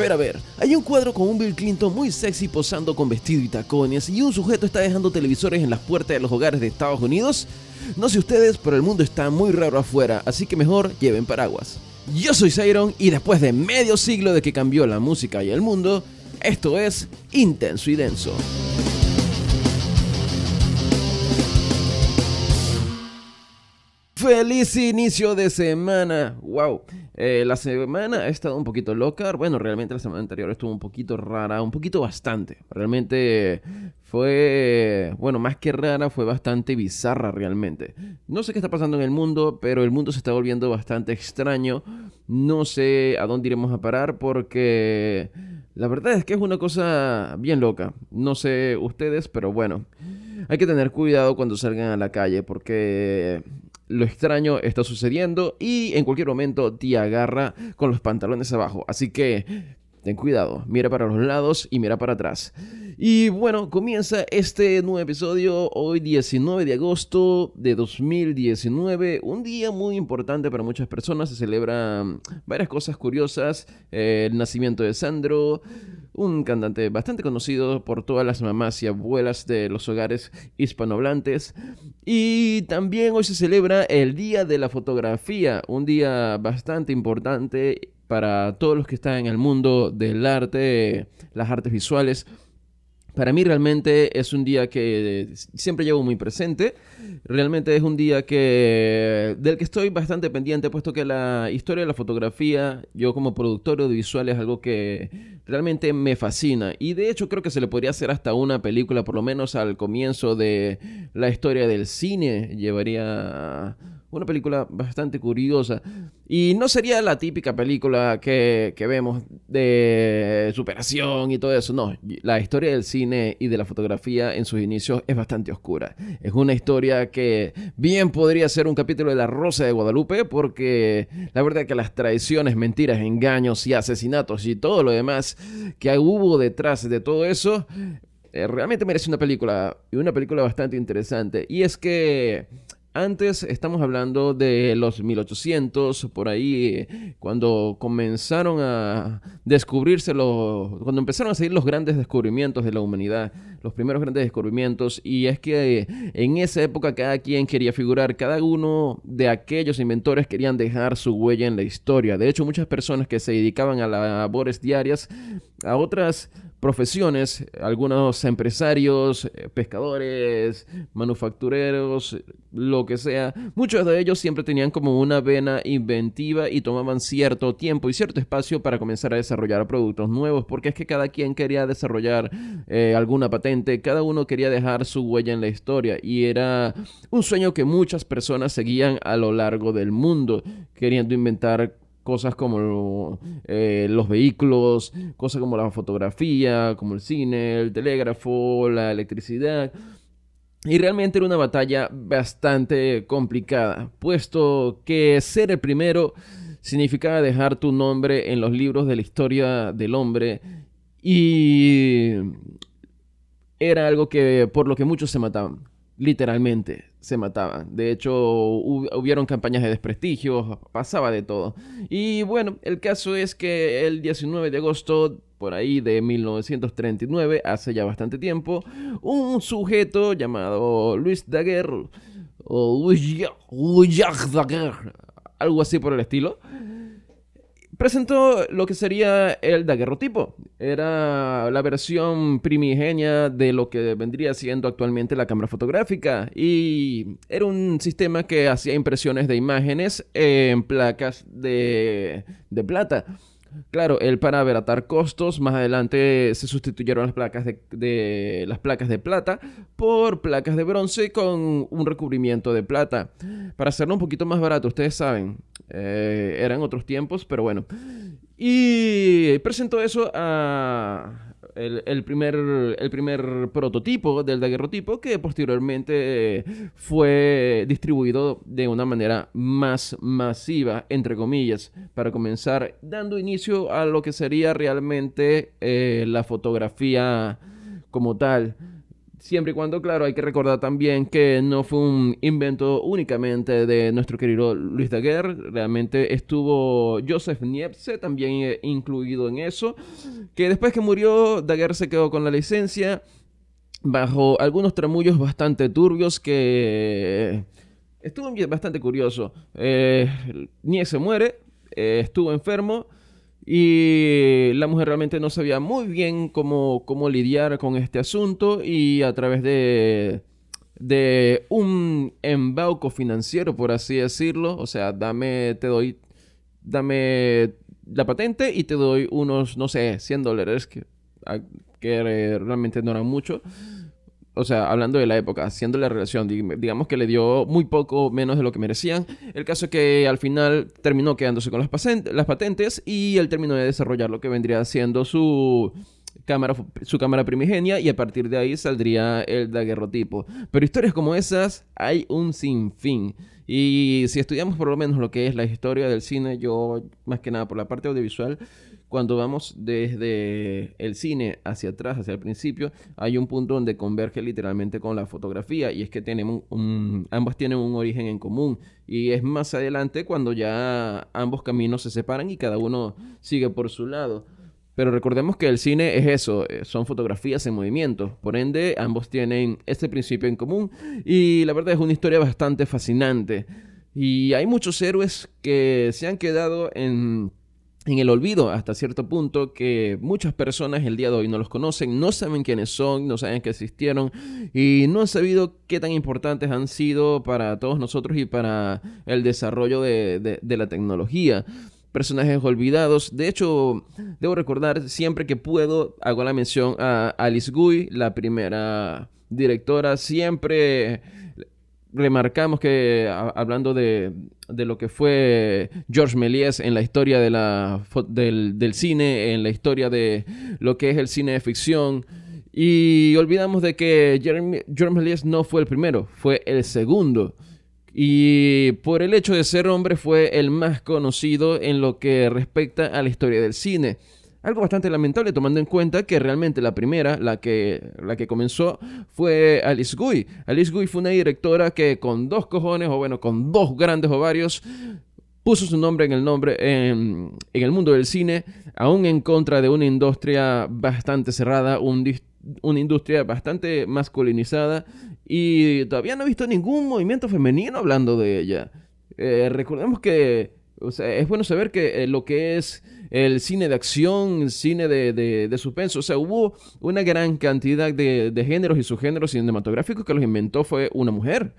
ver, a ver. Hay un cuadro con un Bill Clinton muy sexy posando con vestido y tacones y un sujeto está dejando televisores en las puertas de los hogares de Estados Unidos. No sé ustedes, pero el mundo está muy raro afuera, así que mejor lleven paraguas. Yo soy Sairon y después de medio siglo de que cambió la música y el mundo, esto es Intenso y Denso. Feliz inicio de semana. Wow. Eh, la semana ha estado un poquito loca. Bueno, realmente la semana anterior estuvo un poquito rara, un poquito bastante. Realmente fue, bueno, más que rara, fue bastante bizarra realmente. No sé qué está pasando en el mundo, pero el mundo se está volviendo bastante extraño. No sé a dónde iremos a parar porque la verdad es que es una cosa bien loca. No sé ustedes, pero bueno. Hay que tener cuidado cuando salgan a la calle porque lo extraño está sucediendo y en cualquier momento te agarra con los pantalones abajo. Así que ten cuidado, mira para los lados y mira para atrás. Y bueno, comienza este nuevo episodio hoy 19 de agosto de 2019, un día muy importante para muchas personas, se celebran varias cosas curiosas, el nacimiento de Sandro, un cantante bastante conocido por todas las mamás y abuelas de los hogares hispanohablantes. Y también hoy se celebra el Día de la Fotografía, un día bastante importante para todos los que están en el mundo del arte, las artes visuales. Para mí realmente es un día que siempre llevo muy presente. Realmente es un día que del que estoy bastante pendiente, puesto que la historia de la fotografía, yo como productor audiovisual es algo que realmente me fascina. Y de hecho creo que se le podría hacer hasta una película, por lo menos al comienzo de la historia del cine. Llevaría una película bastante curiosa. Y no sería la típica película que, vemos de superación y todo eso. No, la historia del cine y de la fotografía en sus inicios es bastante oscura. Es una historia que bien podría ser un capítulo de La Rosa de Guadalupe porque la verdad es que las traiciones, mentiras, engaños y asesinatos y todo lo demás que hubo detrás de todo eso eh, realmente merece una película y una película bastante interesante. Y es que antes estamos hablando de los 1800, por ahí, cuando comenzaron a descubrirse los, cuando empezaron a seguir los grandes descubrimientos de la humanidad, los primeros grandes descubrimientos, y es que en esa época cada quien quería figurar, cada uno de aquellos inventores querían dejar su huella en la historia. De hecho, muchas personas que se dedicaban a labores diarias, a otras profesiones, algunos empresarios, eh, pescadores, manufactureros, lo que sea, muchos de ellos siempre tenían como una vena inventiva y tomaban cierto tiempo y cierto espacio para comenzar a desarrollar productos nuevos, porque es que cada quien quería desarrollar eh, alguna patente, cada uno quería dejar su huella en la historia y era un sueño que muchas personas seguían a lo largo del mundo, queriendo inventar cosas como eh, los vehículos, cosas como la fotografía, como el cine, el telégrafo, la electricidad. Y realmente era una batalla bastante complicada, puesto que ser el primero significaba dejar tu nombre en los libros de la historia del hombre y era algo que por lo que muchos se mataban literalmente se mataban. De hecho, hubieron campañas de desprestigio, pasaba de todo. Y bueno, el caso es que el 19 de agosto, por ahí de 1939, hace ya bastante tiempo, un sujeto llamado Luis Daguerre, o Louis Daguerre, algo así por el estilo, presentó lo que sería el daguerrotipo. Era la versión primigenia de lo que vendría siendo actualmente la cámara fotográfica. Y era un sistema que hacía impresiones de imágenes en placas de, de plata. Claro, él para abaratar costos, más adelante se sustituyeron las placas de, las placas de plata por placas de bronce con un recubrimiento de plata. Para hacerlo un poquito más barato, ustedes saben, eh, eran otros tiempos, pero bueno. Y presentó eso a el, primer, el primer prototipo del daguerrotipo que posteriormente fue distribuido de una manera más masiva, entre comillas, para comenzar dando inicio a lo que sería realmente eh, la fotografía como tal. Siempre y cuando, claro, hay que recordar también que no fue un invento únicamente de nuestro querido Luis Daguerre. Realmente estuvo Joseph Niepce también eh, incluido en eso. Que después que murió, Daguerre se quedó con la licencia bajo algunos tramullos bastante turbios que estuvo bastante curioso. Eh, muere, eh, estuvo enfermo y la mujer realmente no sabía muy bien cómo, cómo lidiar con este asunto y a través de, de un embauco financiero, por así decirlo, o sea, dame, te doy, dame la patente y te doy unos, no sé, 100 dólares, que, que realmente no eran mucho o sea, hablando de la época, haciendo la relación, digamos que le dio muy poco menos de lo que merecían. El caso es que al final terminó quedándose con las, patentes y él terminó de desarrollar lo que vendría siendo su cámara, su cámara primigenia y a partir de ahí saldría el daguerrotipo. Pero historias como esas hay un sinfín. Y si estudiamos por lo menos lo que es la historia del cine, yo más que nada por la parte audiovisual, cuando vamos desde el cine hacia atrás, hacia el principio, hay un punto donde converge literalmente con la fotografía y es que tenemos ambas tienen un origen en común y es más adelante cuando ya ambos caminos se separan y cada uno sigue por su lado. Pero recordemos que el cine es eso, eh, son fotografías en movimiento. Por ende, ambos tienen este principio en común. Y la verdad es una historia bastante fascinante. Y hay muchos héroes que se han quedado en en el olvido hasta cierto punto que muchas personas el día de hoy no los conocen, no saben quiénes son, no saben que existieron y no han sabido qué tan importantes han sido para todos nosotros y para el desarrollo de, la tecnología. Personajes olvidados. De hecho, debo recordar siempre que puedo, hago la mención a Alice Guy, la primera directora. Siempre remarcamos que, hablando de, lo que fue Georges Méliès en la historia de la, del, cine, en la historia de lo que es el cine de ficción, y olvidamos de que Georges Méliès no fue el primero, fue el segundo. Y por el hecho de ser hombre fue el más conocido en lo que respecta a la historia del cine. Algo bastante lamentable tomando en cuenta que realmente la primera, la que, la que comenzó, fue Alice Guy. Alice Guy fue una directora que con dos cojones, o bueno, con dos grandes ovarios, puso su nombre en el nombre en, el mundo del cine, aún en contra de una industria bastante cerrada, una industria bastante masculinizada y todavía no he visto ningún movimiento femenino hablando de ella. Eh, recordemos que es bueno saber que eh, lo que es el cine de acción, cine de, de, suspenso. O sea, hubo una gran cantidad de, de, géneros y subgéneros cinematográficos que los inventó fue una mujer.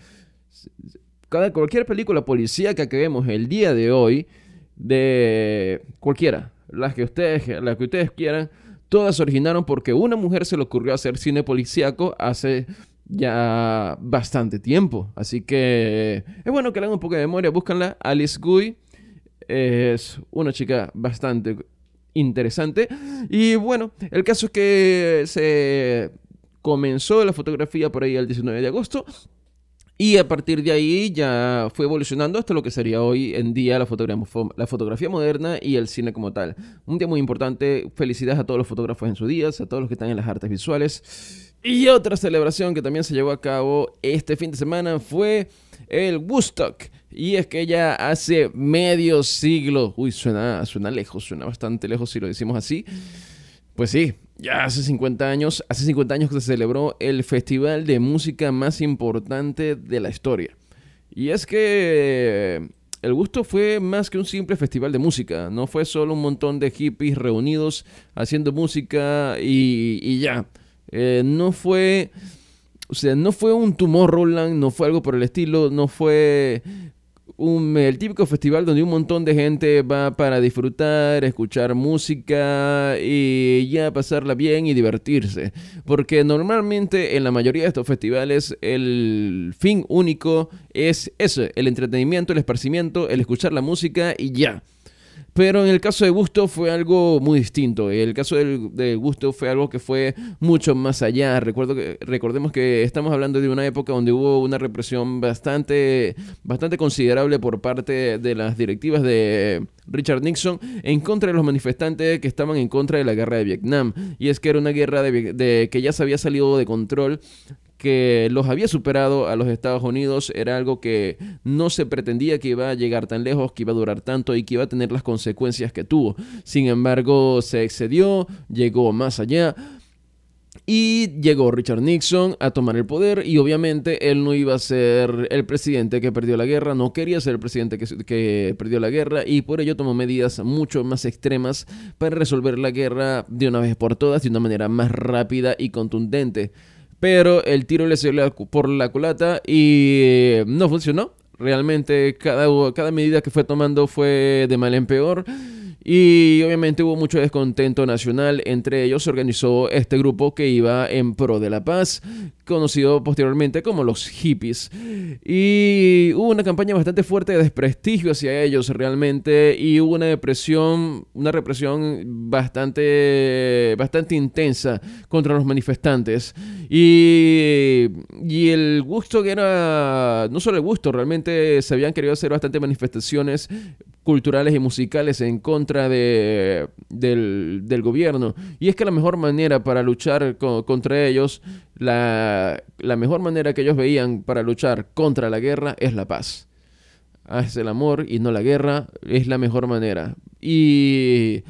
Cada, cualquier película policíaca que vemos el día de hoy, de cualquiera, las que ustedes, las que ustedes quieran, todas originaron porque una mujer se le ocurrió hacer cine policíaco hace ya bastante tiempo. Así que es bueno que le hagan un poco de memoria. Búscanla, Alice Guy es una chica bastante interesante. Y bueno, el caso es que se comenzó la fotografía por ahí el 19 de agosto. Y a partir de ahí ya fue evolucionando hasta lo que sería hoy en día la fotografía, moderna y el cine como tal. Un día muy importante. Felicidades a todos los fotógrafos en su día, a todos los que están en las artes visuales. Y otra celebración que también se llevó a cabo este fin de semana fue el Woodstock. Y es que ya hace medio siglo, uy, suena, suena lejos, suena bastante lejos si lo decimos así. Pues sí, ya hace 50 años, hace 50 años que se celebró el festival de música más importante de la historia. Y es que el gusto fue más que un simple festival de música, no fue solo un montón de hippies reunidos haciendo música y, ya. Eh, no fue... O sea, no fue un tumor Roland, no fue algo por el estilo, no fue el típico festival donde un montón de gente va para disfrutar, escuchar música y ya pasarla bien y divertirse. Porque normalmente en la mayoría de estos festivales el fin único es eso, el entretenimiento, el esparcimiento, el escuchar la música y ya. Pero en el caso de Gusto fue algo muy distinto. El caso de Gusto fue algo que fue mucho más allá. Recuerdo que, recordemos que estamos hablando de una época donde hubo una represión bastante, bastante considerable por parte de las directivas de Richard Nixon en contra de los manifestantes que estaban en contra de la guerra de Vietnam. Y es que era una guerra de que ya se había salido de control que los había superado a los Estados Unidos era algo que no se pretendía que iba a llegar tan lejos, que iba a durar tanto y que iba a tener las consecuencias que tuvo. Sin embargo, se excedió, llegó más allá. Y llegó Richard Nixon a tomar el poder y obviamente él no iba a ser el presidente que perdió la guerra, no quería ser el presidente que, que, perdió la guerra y por ello tomó medidas mucho más extremas para resolver la guerra de una vez por todas, de una manera más rápida y contundente pero el tiro le salió por la culata y no funcionó. Realmente cada, cada medida que fue tomando fue de mal en peor. Y obviamente hubo mucho descontento nacional. Entre ellos se organizó este grupo que iba en pro de la paz, conocido posteriormente como los hippies. Y hubo una campaña bastante fuerte de desprestigio hacia ellos realmente. Y hubo una depresión, una represión bastante, bastante intensa contra los manifestantes. Y, y el gusto que era, no solo el gusto, realmente se habían querido hacer bastantes manifestaciones culturales y musicales en contra de, del, gobierno. Y es que la mejor manera para luchar contra ellos, la, la, mejor manera que ellos veían para luchar contra la guerra es la paz. Es el amor y no la guerra, es la mejor manera. Y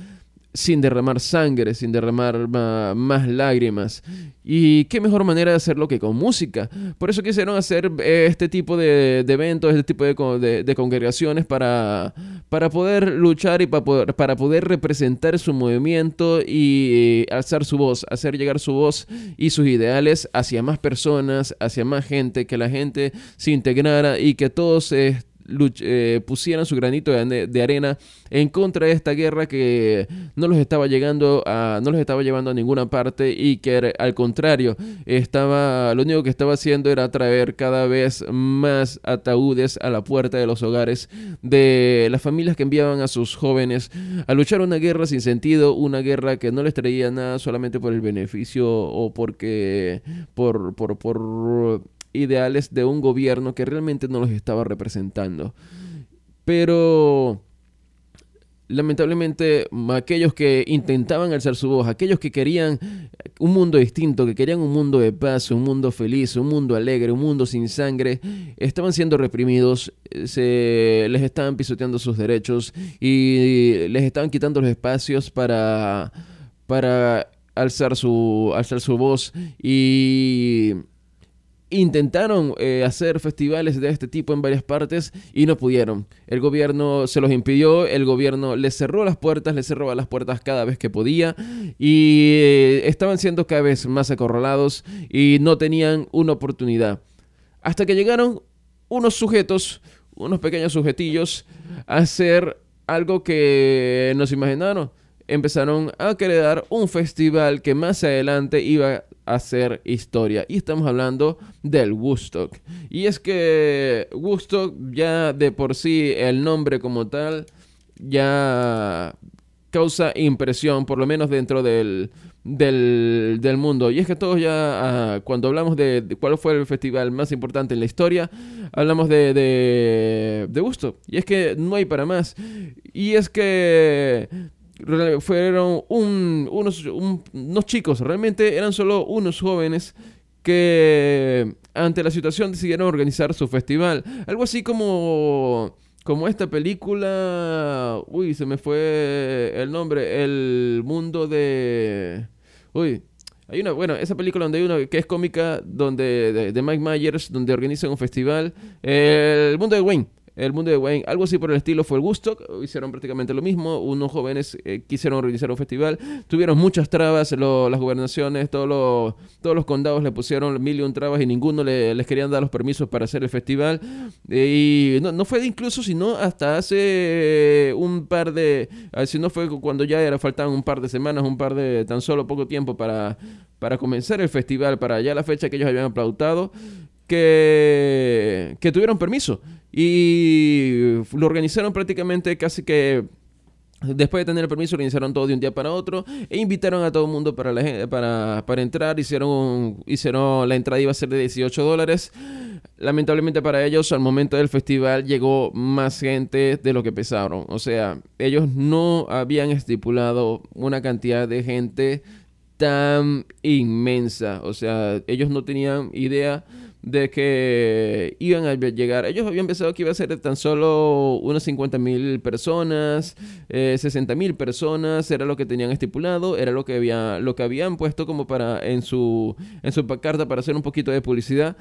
sin derramar sangre, sin derramar más lágrimas. Y qué mejor manera de hacerlo que con música. Por eso quisieron hacer eh, este tipo de, eventos, este tipo de, congregaciones para, para poder luchar y para poder, representar su movimiento y alzar su voz, hacer llegar su voz y sus ideales hacia más personas, hacia más gente, que la gente se integrara y que todos... Eh, pusieran su granito de, arena en contra de esta guerra que no los estaba llegando a, no los estaba llevando a ninguna parte y que al contrario estaba, lo único que estaba haciendo era traer cada vez más ataúdes a la puerta de los hogares de las familias que enviaban a sus jóvenes a luchar una guerra sin sentido, una guerra que no les traía nada solamente por el beneficio o porque por, por, por ideales de un gobierno que realmente no los estaba representando. Pero lamentablemente aquellos que intentaban alzar su voz, aquellos que querían un mundo distinto, que querían un mundo de paz, un mundo feliz, un mundo alegre, un mundo sin sangre, estaban siendo reprimidos, se les estaban pisoteando sus derechos y les estaban quitando los espacios para para alzar su alzar su voz y intentaron eh, hacer festivales de este tipo en varias partes y no pudieron. El gobierno se los impidió, el gobierno les cerró las puertas, les cerró las puertas cada vez que podía y eh, estaban siendo cada vez más acorralados y no tenían una oportunidad. Hasta que llegaron unos sujetos, unos pequeños sujetillos, a hacer algo que nos imaginaron. Empezaron a crear un festival que más adelante iba hacer historia. Y estamos hablando del Woodstock. Y es que Woodstock ya de por sí el nombre como tal ya causa impresión, por lo menos dentro del, del, del mundo. Y es que todos ya, ah, cuando hablamos de, cuál fue el festival más importante en la historia, hablamos de, de, de Woodstock. Y es que no hay para más. Y es que fueron unos, unos chicos, realmente eran solo unos jóvenes que ante la situación decidieron organizar su festival. Algo así como como esta película, uy, se me fue el nombre, El mundo de uy, hay una, bueno, esa película donde hay una que es cómica donde de, Mike Myers donde organizan un festival, El mundo de Wayne el mundo de Wayne. Algo así por el estilo fue el Woodstock. Hicieron prácticamente lo mismo. Unos jóvenes eh, quisieron organizar un festival. Tuvieron muchas trabas. las gobernaciones, todos los, todos los condados le pusieron mil y un trabas y ninguno le, les querían dar los permisos para hacer el festival. y no, fue incluso, sino hasta hace un par de... Si no fue cuando ya era, faltaban un par de semanas, un par de... tan solo poco tiempo para, para comenzar el festival, para ya la fecha que ellos habían aplaudado que, que tuvieron permiso y lo organizaron prácticamente casi que Después de tener el permiso, organizaron todo de un día para otro e invitaron a todo el mundo para, la, para, para entrar. Hicieron, hicieron, la entrada iba a ser de 18 dólares. Lamentablemente para ellos, al momento del festival llegó más gente de lo que pensaron. O sea, ellos no habían estipulado una cantidad de gente tan inmensa. O sea, ellos no tenían idea de que iban a llegar. Ellos habían pensado que iba a ser tan solo unas 50 mil personas, eh, 60 mil personas, era lo que tenían estipulado, era lo que, había, lo que habían puesto como para en su, en su carta para hacer un poquito de publicidad,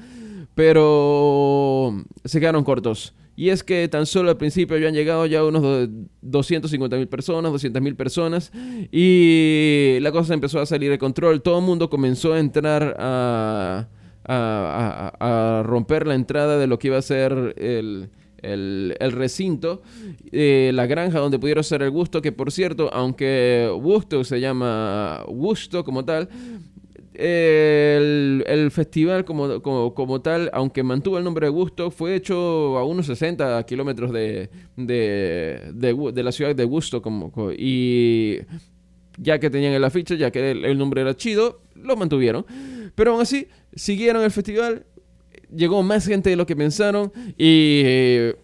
pero se quedaron cortos. Y es que tan solo al principio habían llegado ya unos 250 mil personas, 200 mil personas, y la cosa empezó a salir de control. Todo el mundo comenzó a entrar a a, romper la entrada de lo que iba a ser el, recinto, eh, la granja donde pudieron hacer el gusto, que por cierto, aunque gusto se llama gusto como tal, el, festival como, como, tal, aunque mantuvo el nombre de Gusto, fue hecho a unos 60 kilómetros de, de, la ciudad de Gusto. Como, y ya que tenían el afiche, ya que el nombre era chido, lo mantuvieron. Pero aún así, siguieron el festival, llegó más gente de lo que pensaron y eh,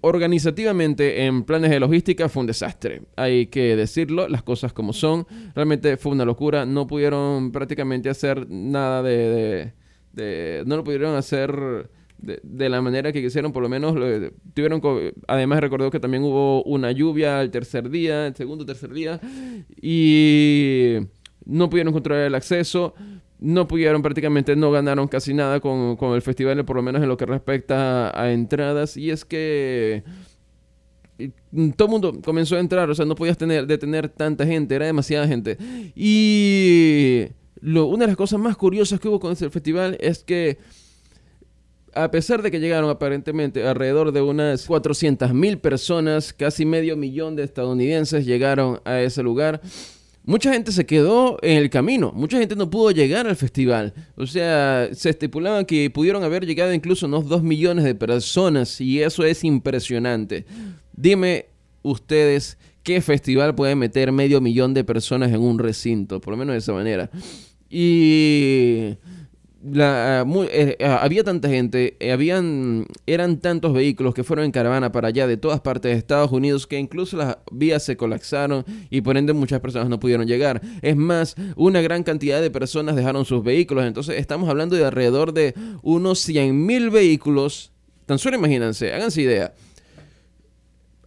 organizativamente en planes de logística fue un desastre. Hay que decirlo, las cosas como son. Realmente fue una locura. No pudieron prácticamente hacer nada de... no lo pudieron hacer... De, la manera que quisieron, por lo menos tuvieron, además recordó que también hubo una lluvia el tercer día, el segundo tercer día, y no pudieron controlar el acceso, no pudieron prácticamente, no ganaron casi nada con, el festival, por lo menos en lo que respecta a, entradas. Y es que todo el mundo comenzó a entrar, o sea, no podías tener, detener tanta gente, era demasiada gente. Y lo, una de las cosas más curiosas que hubo con ese festival es que a pesar de que llegaron aparentemente alrededor de unas 400.000 personas, casi medio millón de estadounidenses llegaron a ese lugar, Mucha gente se quedó en el camino, mucha gente no pudo llegar al festival. O sea, se estipulaba que pudieron haber llegado incluso unos 2 millones de personas y eso es impresionante. Dime ustedes qué festival puede meter medio millón de personas en un recinto, por lo menos de esa manera. Y la, eh, eh, había tanta gente, eh, habían, eran tantos vehículos que fueron en caravana para allá de todas partes de Estados Unidos que incluso las vías se colapsaron y por ende muchas personas no pudieron llegar. Es más, una gran cantidad de personas dejaron sus vehículos, entonces estamos hablando de alrededor de unos 100 mil vehículos. Tan solo imagínense, háganse idea.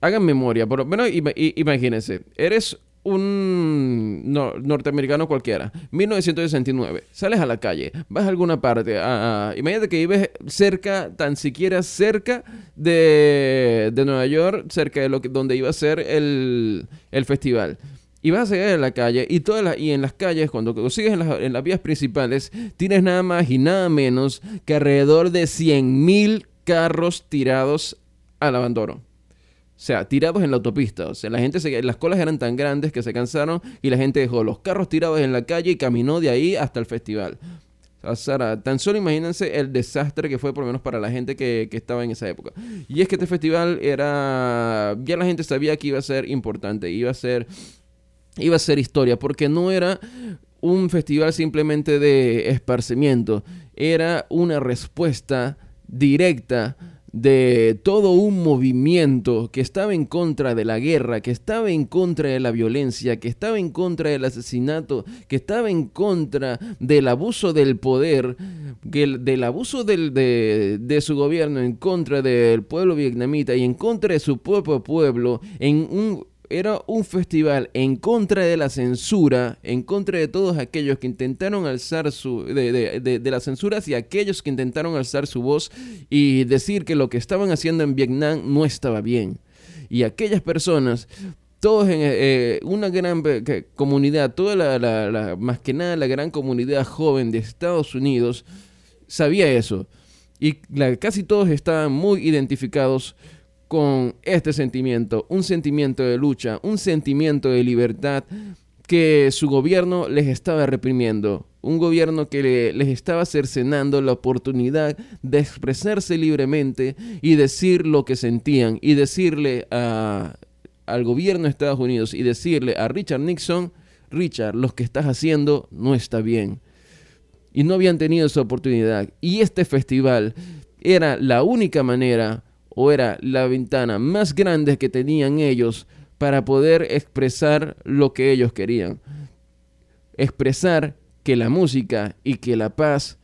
Hagan memoria, por lo menos imagínense, eres un norteamericano cualquiera, 1969, sales a la calle, vas a alguna parte, imagínate que vives cerca, tan siquiera cerca de, Nueva York, cerca de lo que, donde iba a ser el, festival. Y vas a llegar a la calle y, todas y en las calles, cuando consigues en, en las vías principales, tienes nada más y nada menos que alrededor de 100.000 carros tirados al abandono. O sea, tirados en la autopista. O sea, la gente se, las colas eran tan grandes que se cansaron y la gente dejó los carros tirados en la calle y caminó de ahí hasta el festival. O sea, tan solo imagínense el desastre que fue por lo menos para la gente que, que, estaba en esa época. Y es que este festival era... Ya la gente sabía que iba a ser importante, iba a ser... Iba a ser historia, porque no era un festival simplemente de esparcimiento, era una respuesta directa de todo un movimiento que estaba en contra de la guerra, que estaba en contra de la violencia, que estaba en contra del asesinato, que estaba en contra del abuso del poder, del abuso del, de, de, su gobierno en contra del pueblo vietnamita y en contra de su propio pueblo, en un era un festival en contra de la censura, en contra de todos aquellos que intentaron alzar su. de, de, de, la censura hacia aquellos que intentaron alzar su voz y decir que lo que estaban haciendo en Vietnam no estaba bien. Y aquellas personas todos en eh, una gran comunidad, toda la, más que nada la gran comunidad joven de Estados Unidos, sabía eso. Y casi todos estaban muy identificados con este sentimiento, un sentimiento de lucha, un sentimiento de libertad que su gobierno les estaba reprimiendo, un gobierno que les estaba cercenando la oportunidad de expresarse libremente y decir lo que sentían y decirle a, al gobierno de Estados Unidos y decirle a Richard Nixon, Richard, lo que estás haciendo no está bien. Y no habían tenido esa oportunidad. Y este festival era la única manera o era la ventana más grande que tenían ellos para poder expresar lo que ellos querían. Expresar que la música y que la paz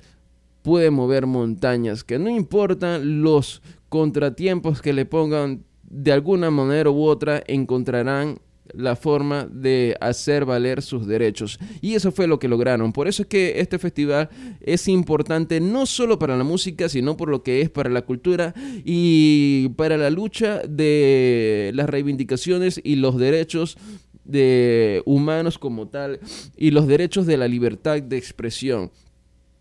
puede mover montañas, que no importan los contratiempos que le pongan, de alguna manera u otra encontrarán la forma de hacer valer sus derechos. Y eso fue lo que lograron. Por eso es que este festival es importante no solo para la música, sino por lo que es para la cultura y para la lucha de las reivindicaciones y los derechos de humanos como tal y los derechos de la libertad de expresión.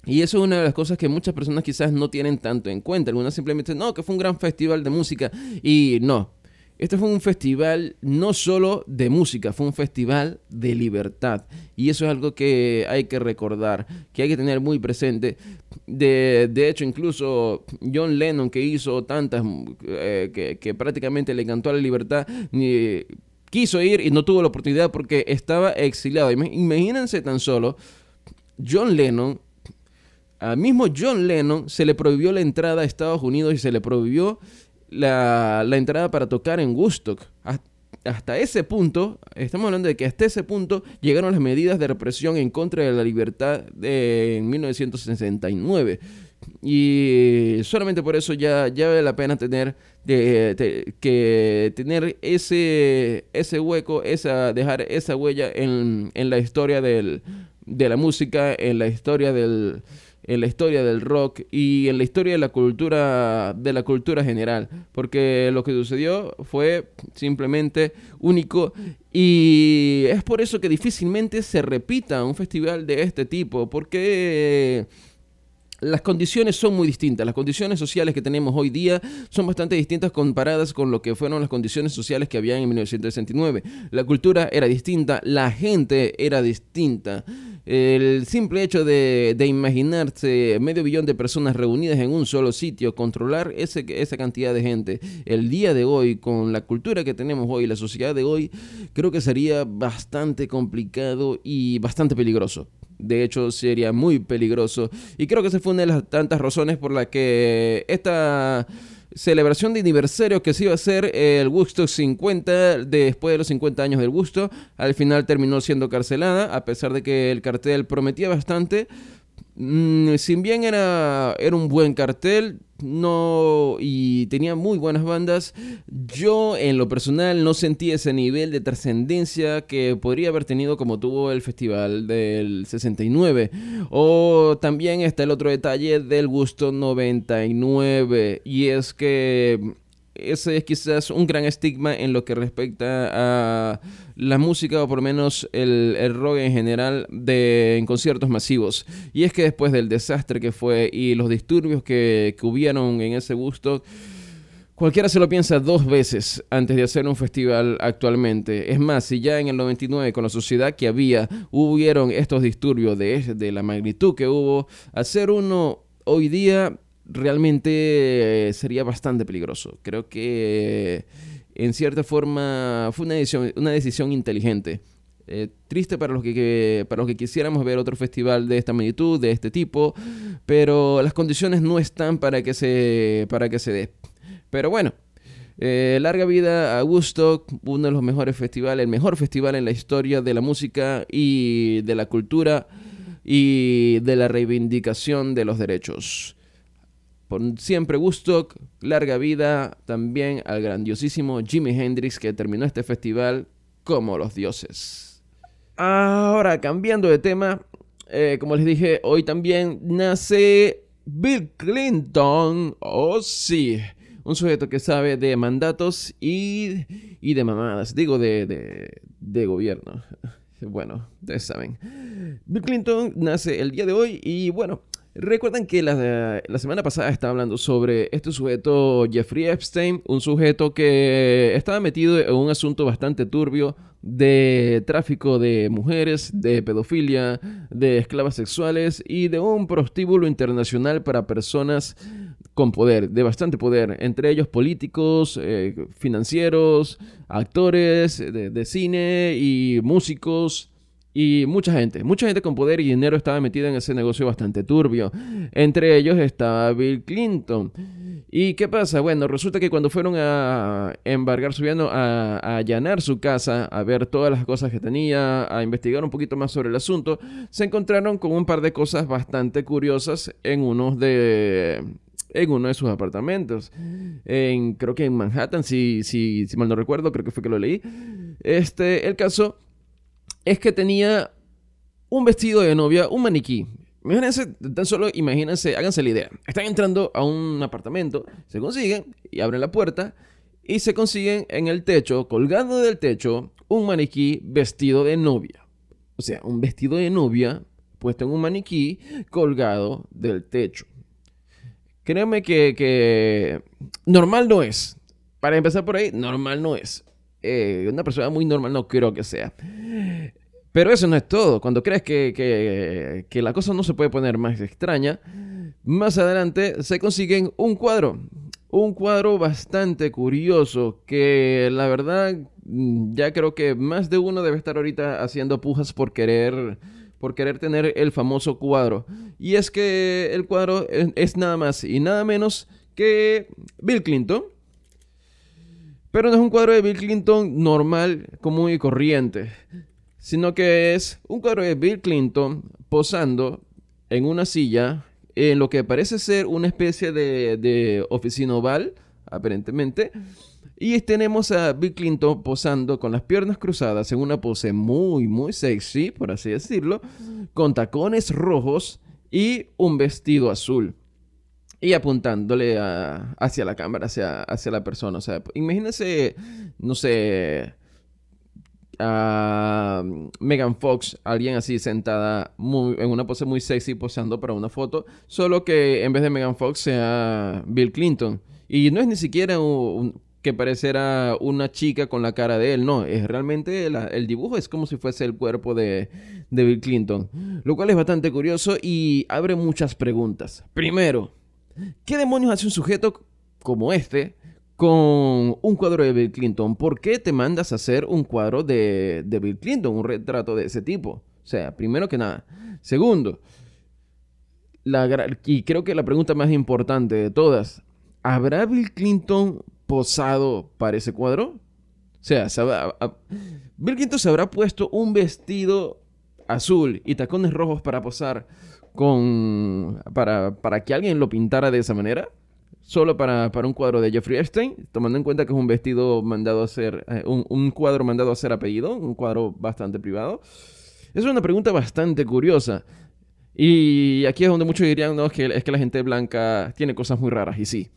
Y eso es una de las cosas que muchas personas quizás no tienen tanto en cuenta. Algunas simplemente no, que fue un gran festival de música. Y no, este fue un festival no solo de música, fue un festival de libertad. Y eso es algo que hay que recordar, que hay que tener muy presente. De, hecho, incluso John Lennon, que hizo tantas, eh, que, prácticamente le cantó a la libertad, quiso ir y no tuvo la oportunidad porque estaba exiliado. Imagínense tan solo, John Lennon, al mismo John Lennon se le prohibió la entrada a Estados Unidos y se le prohibió la, entrada para tocar en Woodstock. Hasta ese punto, estamos hablando de que hasta ese punto llegaron las medidas de represión en contra de la libertad de, en 1969. Y solamente por eso ya, vale la pena tener que tener ese, ese hueco, esa, dejar esa huella en, en la historia del, de la música, en la historia del, en la historia del rock y en la historia de la cultura de la cultura general, porque lo que sucedió fue simplemente único y es por eso que difícilmente se repita un festival de este tipo, porque las condiciones son muy distintas. Las condiciones sociales que tenemos hoy día son bastante distintas comparadas con lo que fueron las condiciones sociales que había en 1969. La cultura era distinta, la gente era distinta. El simple hecho de, imaginarse medio billón de personas reunidas en un solo sitio, controlar esa cantidad de gente, el día de hoy, con la cultura que tenemos hoy, la sociedad de hoy, creo que sería bastante complicado y bastante peligroso. De hecho, sería muy peligroso. Y creo que esa fue una de las tantas razones por las que esta celebración de aniversario que se iba a hacer el Woodstock 50 después de los 50 años del Gusto, al final terminó siendo carcelada, a pesar de que el cartel prometía bastante. Mm, si bien era, era un buen cartel, no y tenía muy buenas bandas. Yo en lo personal no sentí ese nivel de trascendencia que podría haber tenido como tuvo el festival del 69. O también está el otro detalle del gusto 99 y es que ese es quizás un gran estigma en lo que respecta a la música o por lo menos el, rock en general de, en conciertos masivos. Y es que después del desastre que fue y los disturbios que, que hubieron en ese gusto, Cualquiera se lo piensa dos veces antes de hacer un festival actualmente. Es más, si ya en el 99 con la sociedad que había hubieron estos disturbios de, de la magnitud que hubo, hacer uno hoy día realmente eh, sería bastante peligroso. Creo que en cierta forma fue una decisión, una decisión inteligente. Eh, triste para los, que, para los que quisiéramos ver otro festival de esta magnitud, de este tipo, pero las condiciones no están para que se, para que se dé. Pero bueno, eh, larga vida a Woodstock, uno de los mejores festivales, el mejor festival en la historia de la música y de la cultura y de la reivindicación de los derechos. Por siempre Woodstock, larga vida también al grandiosísimo Jimi Hendrix que terminó este festival como los dioses. Ahora, cambiando de tema, eh, como les dije, hoy también nace Bill Clinton. Oh, sí. Un sujeto que sabe de mandatos y, y de mamadas. Digo, de, de, de gobierno. Bueno, ustedes saben. Bill Clinton nace el día de hoy y bueno, Recuerdan que la, semana pasada estaba hablando sobre este sujeto Jeffrey Epstein, un sujeto que estaba metido en un asunto bastante turbio de tráfico de mujeres, de pedofilia, de esclavas sexuales y de un prostíbulo internacional para personas con poder, de bastante poder, entre ellos políticos, eh, financieros, actores de cine y músicos. Y mucha gente, mucha gente con poder y dinero estaba metida en ese negocio bastante turbio. Entre ellos estaba Bill Clinton. ¿Y qué pasa? Bueno, resulta que cuando fueron a embargar su bien, a, a allanar su casa, a ver todas las cosas que tenía, a investigar un poquito más sobre el asunto, se encontraron con un par de cosas bastante curiosas en uno de en uno de sus apartamentos. En, creo que en Manhattan, si, si, si mal no recuerdo, creo que fue que lo leí. Este, el caso es que tenía un vestido de novia, un maniquí. Imagínense, tan solo imagínense, háganse la idea. Están entrando a un apartamento, se consiguen y abren la puerta y se consiguen en el techo, colgando del techo, un maniquí vestido de novia. O sea, un vestido de novia puesto en un maniquí colgado del techo. Créanme que, que normal no es. Para empezar por ahí, normal no es. Eh, una persona muy normal no creo que sea. Pero eso no es todo. Cuando crees que, que, la cosa no se puede poner más extraña, más adelante se consiguen un cuadro. Un cuadro bastante curioso que la verdad ya creo que más de uno debe estar ahorita haciendo pujas por querer por querer tener el famoso cuadro. Y es que el cuadro es nada más y nada menos que Bill Clinton pero no es un cuadro de Bill Clinton normal, común y corriente, sino que es un cuadro de Bill Clinton posando en una silla en lo que parece ser una especie de, oficina oval, aparentemente. Y tenemos a Bill Clinton posando con las piernas cruzadas en una pose muy, muy sexy, por así decirlo, con tacones rojos y un vestido azul y apuntándole hacia la cámara, hacia, hacia la persona. O sea, imagínense, no sé, a Megan Fox, alguien así sentada en una pose muy sexy posando para una foto, solo que en vez de Megan Fox sea Bill Clinton. Y no es ni siquiera un, que pareciera una chica con la cara de él, no, es realmente el dibujo es como si fuese el cuerpo de, de Bill Clinton, lo cual es bastante curioso y abre muchas preguntas. Primero, ¿Qué demonios hace un sujeto como este con un cuadro de Bill Clinton? ¿Por qué te mandas a hacer un cuadro de, Bill Clinton, un retrato de ese tipo? O sea, primero que nada. Segundo, y creo que la pregunta más importante de todas, ¿habrá Bill Clinton posado para ese cuadro? O sea, Bill Clinton se habrá puesto un vestido azul y tacones rojos para posar con para, para que alguien lo pintara de esa manera solo para, para, un cuadro de Jeffrey Epstein, tomando en cuenta que es un vestido mandado a hacer, eh, un, un, cuadro mandado a ser apellido, un cuadro bastante privado. Es una pregunta bastante curiosa. Y aquí es donde muchos dirían, no, que, es que la gente blanca tiene cosas muy raras, y sí.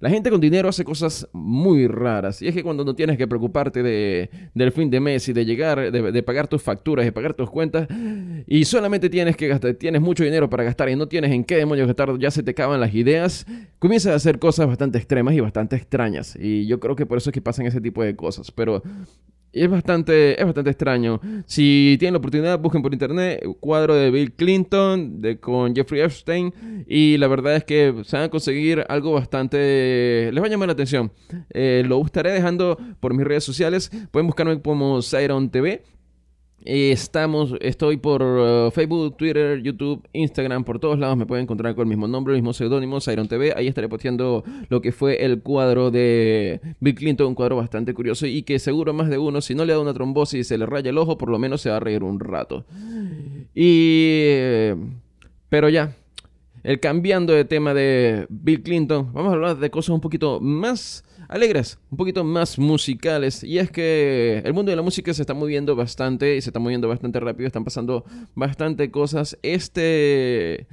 La gente con dinero hace cosas muy raras. Y es que cuando no tienes que preocuparte de, del fin de mes y de llegar, de, pagar tus facturas, de pagar tus cuentas, y solamente tienes que gastar, tienes mucho dinero para gastar y no tienes en qué demonios gastar, ya se te acaban las ideas, comienzas a hacer cosas bastante extremas y bastante extrañas. Y yo creo que por eso es que pasan ese tipo de cosas. Pero es bastante, es bastante extraño. Si tienen la oportunidad, busquen por internet cuadro de Bill Clinton de, con Jeffrey Epstein. Y la verdad es que se van a conseguir algo bastante... Les va a llamar la atención. Eh, lo estaré dejando por mis redes sociales. Pueden buscarme como Siron TV. Estamos, estoy por uh, Facebook, Twitter, YouTube, Instagram, por todos lados me pueden encontrar con el mismo nombre, el mismo seudónimo, Iron TV. Ahí estaré posteando lo que fue el cuadro de Bill Clinton, un cuadro bastante curioso y que seguro más de uno, si no le da una trombosis y se le raya el ojo, por lo menos se va a reír un rato. Y... Pero ya, el cambiando de tema de Bill Clinton, vamos a hablar de cosas un poquito más alegres, un poquito más musicales. Y es que el mundo de la música se está moviendo bastante y se está moviendo bastante rápido. Están pasando bastante cosas. Este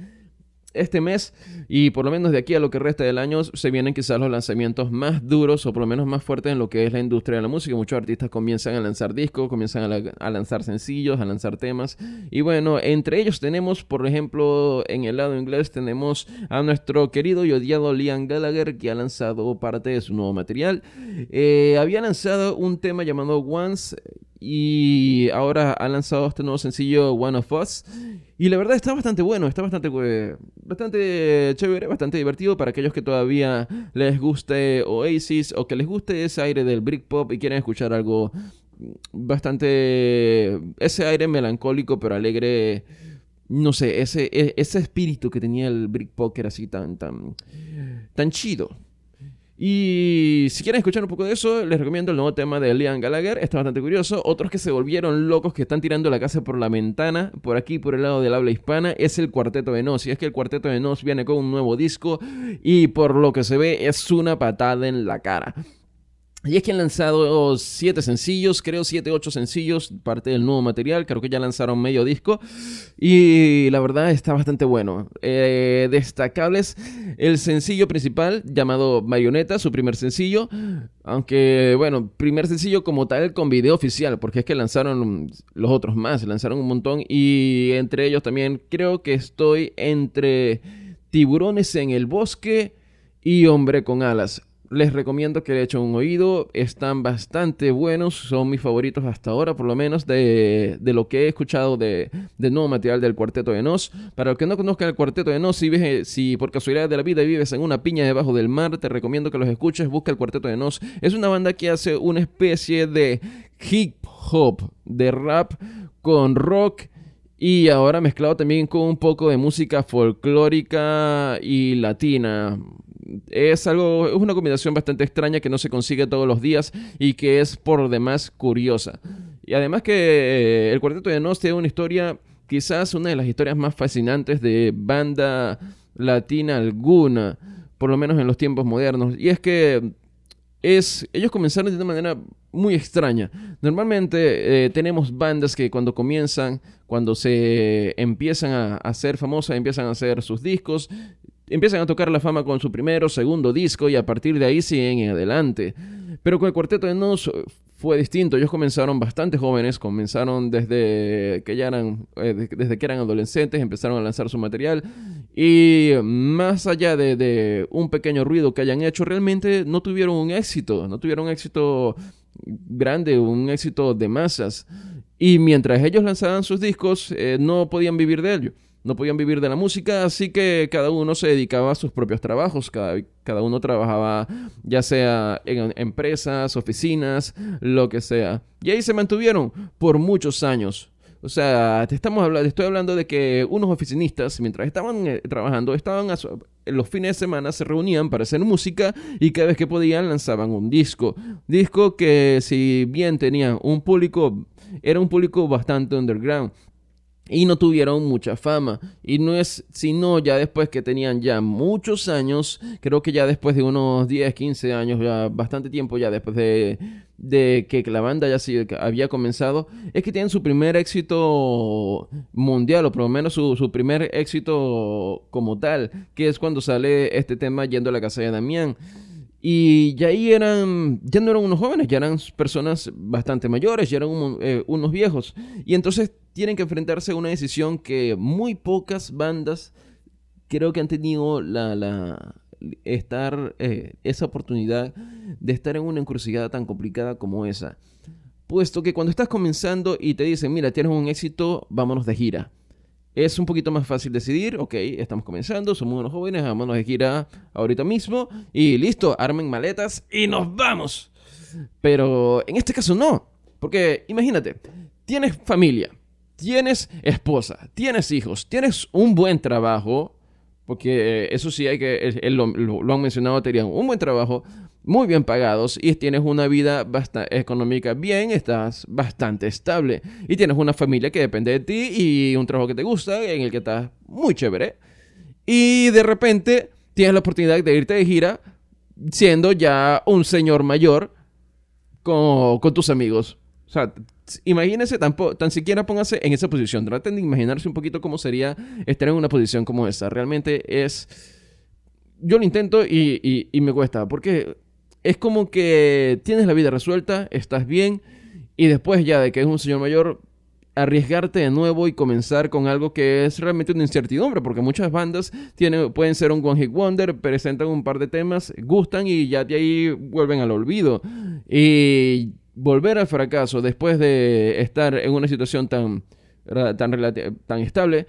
este mes y por lo menos de aquí a lo que resta del año se vienen quizás los lanzamientos más duros o por lo menos más fuertes en lo que es la industria de la música. Muchos artistas comienzan a lanzar discos, comienzan a, lanzar sencillos, a lanzar temas y bueno, entre ellos tenemos por ejemplo en el lado inglés tenemos a nuestro querido y odiado Liam Gallagher que ha lanzado parte de su nuevo material. Eh, había lanzado un tema llamado Once y ahora ha lanzado este nuevo sencillo One of Us. Y la verdad está bastante bueno, está bastante, bastante chévere, bastante divertido para aquellos que todavía les guste Oasis o que les guste ese aire del Britpop y quieren escuchar algo bastante... ese aire melancólico pero alegre no sé, ese, e, ese espíritu que tenía el Britpop era así tan, tan, tan chido. Y si quieren escuchar un poco de eso, les recomiendo el nuevo tema de Liam Gallagher. Está bastante curioso. Otros que se volvieron locos, que están tirando la casa por la ventana, por aquí, por el lado del habla hispana, es el Cuarteto de Nos. Y es que el Cuarteto de Nos viene con un nuevo disco y por lo que se ve es una patada en la cara. Y es que han lanzado siete sencillos, creo siete, ocho sencillos, parte del nuevo material. Creo que ya lanzaron medio disco. Y la verdad está bastante bueno. Eh, destacables el sencillo principal llamado Marioneta, su primer sencillo. Aunque, bueno, primer sencillo como tal con video oficial, porque es que lanzaron los otros más, lanzaron un montón. Y entre ellos también creo que estoy entre Tiburones en el Bosque y Hombre con Alas les recomiendo que le echen un oído. Están bastante buenos. Son mis favoritos hasta ahora, por lo menos, de, lo que he escuchado de, nuevo material del Cuarteto de Nos. Para los que no conozcan el Cuarteto de Nos, si, ves, si por casualidad de la vida vives en una piña debajo del mar, te recomiendo que los escuches. Busca el Cuarteto de Nos. Es una banda que hace una especie de hip hop, de rap con rock. Y ahora mezclado también con un poco de música folclórica y latina es algo, es una combinación bastante extraña que no se consigue todos los días y que es por demás curiosa. Y además que eh, el Cuarteto de Nos tiene una historia, quizás una de las historias más fascinantes de banda latina alguna, por lo menos en los tiempos modernos. Y es que es, ellos comenzaron de una manera muy extraña. Normalmente eh, tenemos bandas que cuando comienzan, cuando se empiezan a hacer famosas, empiezan a hacer sus discos, empiezan a tocar la fama con su primero, segundo disco y a partir de ahí siguen en adelante. Pero con el cuarteto de Nos fue distinto. Ellos comenzaron bastante jóvenes, comenzaron desde que ya eran, eh, desde que eran adolescentes, empezaron a lanzar su material y más allá de, de, un pequeño ruido que hayan hecho, realmente no tuvieron un éxito, no tuvieron un éxito grande, un éxito de masas. Y mientras ellos lanzaban sus discos, eh, no podían vivir de ello no podían vivir de la música, así que cada uno se dedicaba a sus propios trabajos, cada, cada uno trabajaba ya sea en empresas, oficinas, lo que sea. Y ahí se mantuvieron por muchos años. O sea, te estamos hablando, estoy hablando de que unos oficinistas, mientras estaban eh, trabajando, estaban los fines de semana se reunían para hacer música y cada vez que podían lanzaban un disco. Disco que si bien tenía un público, era un público bastante underground y no tuvieron mucha fama. Y no es sino ya después que tenían ya muchos años, creo que ya después de unos 10, 15 años, ya bastante tiempo ya después de, de que la banda ya sí, había comenzado, es que tienen su primer éxito mundial, o por lo menos su, su primer éxito como tal, que es cuando sale este tema yendo a la casa de Damián. Y ya ahí eran, ya no eran unos jóvenes, ya eran personas bastante mayores, ya eran eh, unos viejos. Y entonces tienen que enfrentarse a una decisión que muy pocas bandas creo que han tenido la, la estar, eh, esa oportunidad de estar en una encrucijada tan complicada como esa. Puesto que cuando estás comenzando y te dicen, mira, tienes un éxito, vámonos de gira es un poquito más fácil decidir, ok, estamos comenzando, somos unos jóvenes, vámonos de gira ahorita mismo y listo, armen maletas y nos vamos. Pero en este caso no, porque imagínate, tienes familia, tienes esposa, tienes hijos, tienes un buen trabajo, porque eso sí hay que, lo, han mencionado, tenían un buen trabajo, muy bien pagados y tienes una vida económica bien, estás bastante estable y tienes una familia que depende de ti y un trabajo que te gusta, en el que estás muy chévere. Y de repente tienes la oportunidad de irte de gira siendo ya un señor mayor con, con tus amigos. O sea, imagínense, tan, tan siquiera póngase en esa posición. Traten de imaginarse un poquito cómo sería estar en una posición como esa. Realmente es... Yo lo intento y, y, y me cuesta, porque es como que tienes la vida resuelta, estás bien, y después ya de que es un señor mayor, arriesgarte de nuevo y comenzar con algo que es realmente una incertidumbre, porque muchas bandas tienen, pueden ser un One Hit Wonder, presentan un par de temas, gustan y ya de ahí vuelven al olvido. Y volver al fracaso después de estar en una situación tan tan, estable,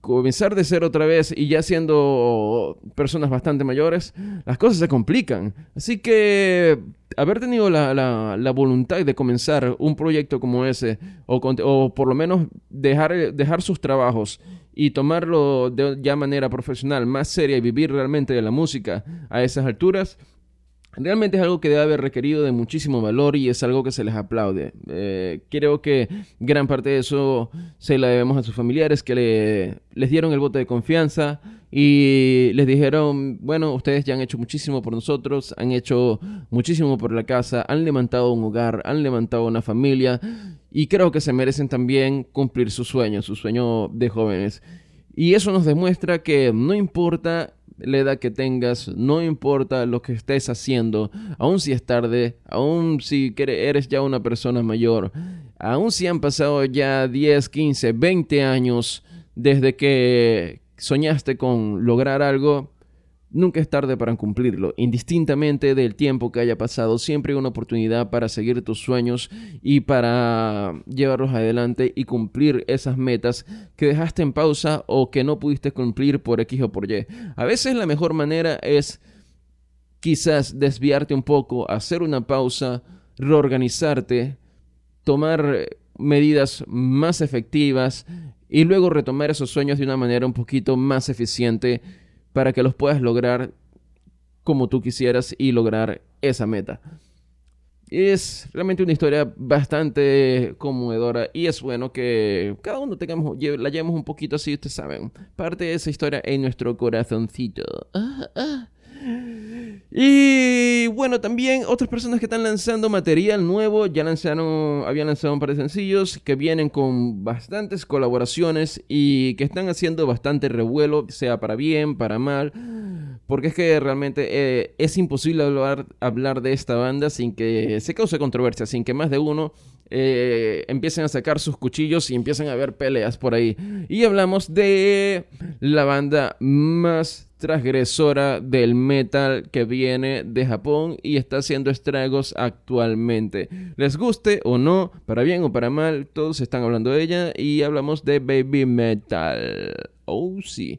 comenzar de ser otra vez y ya siendo personas bastante mayores, las cosas se complican. Así que haber tenido la, la, voluntad de comenzar un proyecto como ese, o, o por lo menos dejar, dejar sus trabajos y tomarlo de ya manera profesional, más seria y vivir realmente de la música a esas alturas, Realmente es algo que debe haber requerido de muchísimo valor y es algo que se les aplaude. Eh, creo que gran parte de eso se la debemos a sus familiares que le, les dieron el voto de confianza y les dijeron, bueno, ustedes ya han hecho muchísimo por nosotros, han hecho muchísimo por la casa, han levantado un hogar, han levantado una familia y creo que se merecen también cumplir su sueño, su sueño de jóvenes. Y eso nos demuestra que no importa la edad que tengas, no importa lo que estés haciendo, aun si es tarde, aun si eres ya una persona mayor, aun si han pasado ya 10, 15, 20 años desde que soñaste con lograr algo, Nunca es tarde para cumplirlo. Indistintamente del tiempo que haya pasado, siempre hay una oportunidad para seguir tus sueños y para llevarlos adelante y cumplir esas metas que dejaste en pausa o que no pudiste cumplir por X o por Y. A veces la mejor manera es quizás desviarte un poco, hacer una pausa, reorganizarte, tomar medidas más efectivas y luego retomar esos sueños de una manera un poquito más eficiente para que los puedas lograr como tú quisieras y lograr esa meta. Es realmente una historia bastante conmovedora y es bueno que cada uno tengamos, la llevemos un poquito así, ustedes saben, parte de esa historia en nuestro corazoncito. Ah, ah. Y bueno, también otras personas que están lanzando material nuevo, ya lanzaron, habían lanzado un par de sencillos que vienen con bastantes colaboraciones y que están haciendo bastante revuelo, sea para bien, para mal, porque es que realmente eh, es imposible hablar, hablar de esta banda sin que se cause controversia, sin que más de uno eh, empiecen a sacar sus cuchillos y empiecen a haber peleas por ahí. Y hablamos de la banda más transgresora del metal que viene de Japón y está haciendo estragos actualmente. Les guste o no, para bien o para mal, todos están hablando de ella y hablamos de Baby Metal. Oh, sí.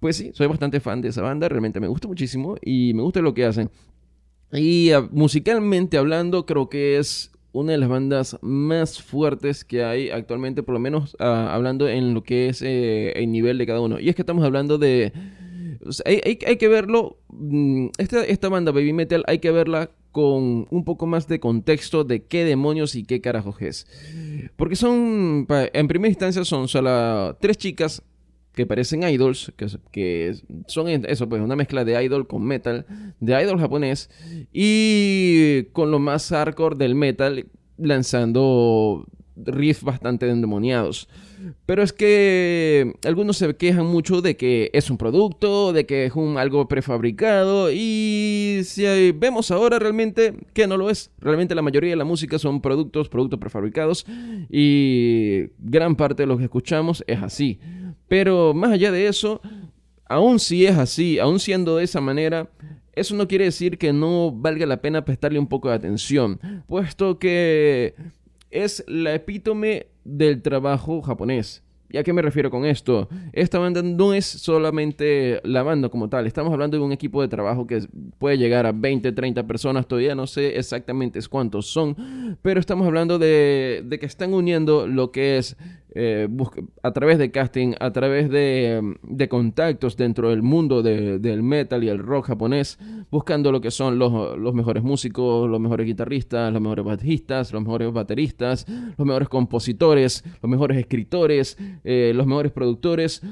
Pues sí, soy bastante fan de esa banda, realmente me gusta muchísimo y me gusta lo que hacen. Y ah, musicalmente hablando, creo que es una de las bandas más fuertes que hay actualmente, por lo menos ah, hablando en lo que es eh, el nivel de cada uno. Y es que estamos hablando de... hay, que verlo, mm, esta, banda Baby Metal hay que verla con un poco más de contexto de qué demonios y qué carajos es. Porque son, en primera instancia son solo tres chicas que parecen idols, que, que, son eso, pues una mezcla de idol con metal, de idol japonés, y con lo más hardcore del metal, lanzando riffs bastante endemoniados. Pero es que algunos se quejan mucho de que es un producto, de que es un algo prefabricado y si vemos ahora realmente que no lo es. Realmente la mayoría de la música son productos, productos prefabricados y gran parte de lo que escuchamos es así. Pero más allá de eso, aún si es así, aún siendo de esa manera, eso no quiere decir que no valga la pena prestarle un poco de atención, puesto que es la epítome del trabajo japonés. ¿Y a qué me refiero con esto? Esta banda no es solamente la banda como tal, estamos hablando de un equipo de trabajo que puede llegar a 20, 30 personas, todavía no sé exactamente cuántos son, pero estamos hablando de, de que están uniendo lo que es eh, a través de casting, a través de, de contactos dentro del mundo del metal y el rock japonés, buscando lo que son los, los, mejores músicos, los mejores guitarristas, los mejores bajistas, los mejores bateristas, los mejores compositores, los mejores escritores, eh, los mejores productores.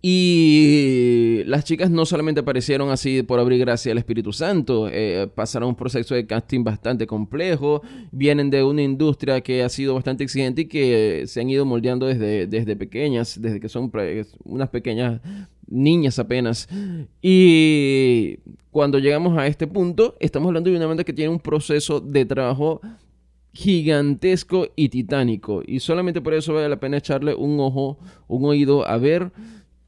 Y las chicas no solamente aparecieron así por abrir gracia al Espíritu Santo, eh, pasaron un proceso de casting bastante complejo, vienen de una industria que ha sido bastante exigente y que se han ido moldeando desde, desde pequeñas, desde que son unas pequeñas niñas apenas. Y cuando llegamos a este punto, estamos hablando de una banda que tiene un proceso de trabajo gigantesco y titánico. Y solamente por eso vale la pena echarle un ojo, un oído a ver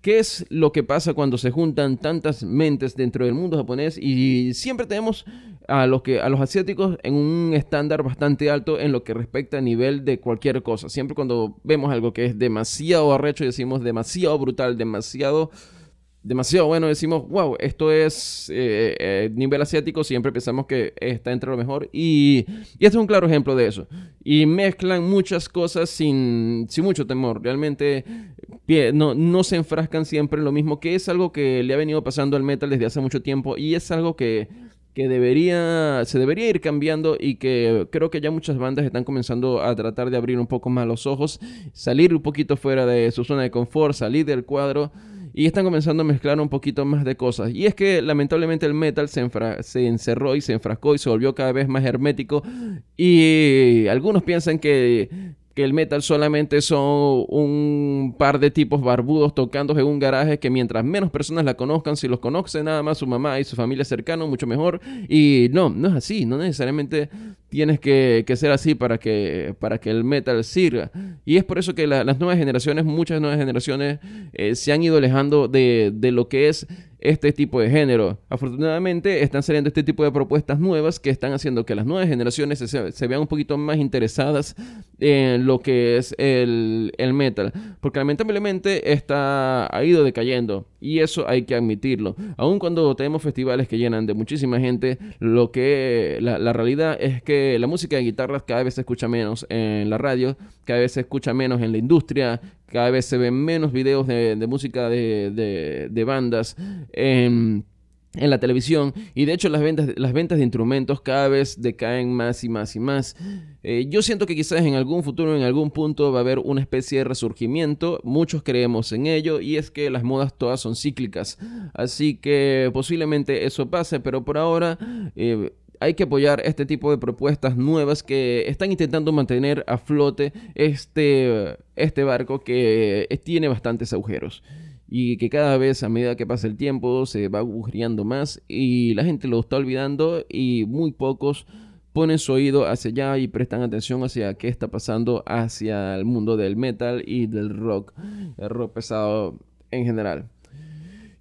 ¿Qué es lo que pasa cuando se juntan tantas mentes dentro del mundo japonés? Y siempre tenemos a los, que, a los asiáticos en un estándar bastante alto en lo que respecta a nivel de cualquier cosa. Siempre cuando vemos algo que es demasiado arrecho, decimos demasiado brutal, demasiado demasiado bueno. Decimos, wow, esto es eh, eh, nivel asiático. Siempre pensamos que está entre lo mejor. Y, y este es un claro ejemplo de eso. Y mezclan muchas cosas sin, sin mucho temor. Realmente no, no se enfrascan siempre en lo mismo, que es algo que le ha venido pasando al metal desde hace mucho tiempo. Y es algo que que debería, se debería ir cambiando y que creo que ya muchas bandas están comenzando a tratar de abrir un poco más los ojos, salir un poquito fuera de su zona de confort, salir del cuadro y están comenzando a mezclar un poquito más de cosas. Y es que lamentablemente el metal se, encerró y se enfrascó y se volvió cada vez más hermético y algunos piensan que que el metal solamente son un par de tipos barbudos tocando en un garaje que mientras menos personas la conozcan, si los conoce nada más su mamá y su familia cercana, mucho mejor. Y no, no es así, no necesariamente tienes que, ser así para que, para que el metal sirva. Y es por eso que las nuevas generaciones, muchas nuevas generaciones, eh, se han ido alejando de, de lo que es este tipo de género. Afortunadamente están saliendo este tipo de propuestas nuevas que están haciendo que las nuevas generaciones se, vean un poquito más interesadas en lo que es el, el, metal. Porque lamentablemente está, ha ido decayendo y eso hay que admitirlo. Aun cuando tenemos festivales que llenan de muchísima gente, lo que la, la realidad es que la música de guitarras cada vez se escucha menos en la radio, cada vez se escucha menos en la industria, cada vez se ven menos videos de, música de, bandas en, la televisión y de hecho las ventas, las ventas de instrumentos cada vez decaen más y más y más. Eh, yo siento que quizás en algún futuro, en algún punto va a haber una especie de resurgimiento, muchos creemos en ello y es que las modas todas son cíclicas, así que posiblemente eso pase, pero por ahora... Eh, hay que apoyar este tipo de propuestas nuevas que están intentando mantener a flote este, este barco que tiene bastantes agujeros y que cada vez a medida que pasa el tiempo se va agujereando más y la gente lo está olvidando y muy pocos ponen su oído hacia allá y prestan atención hacia qué está pasando hacia el mundo del metal y del rock, el rock pesado en general.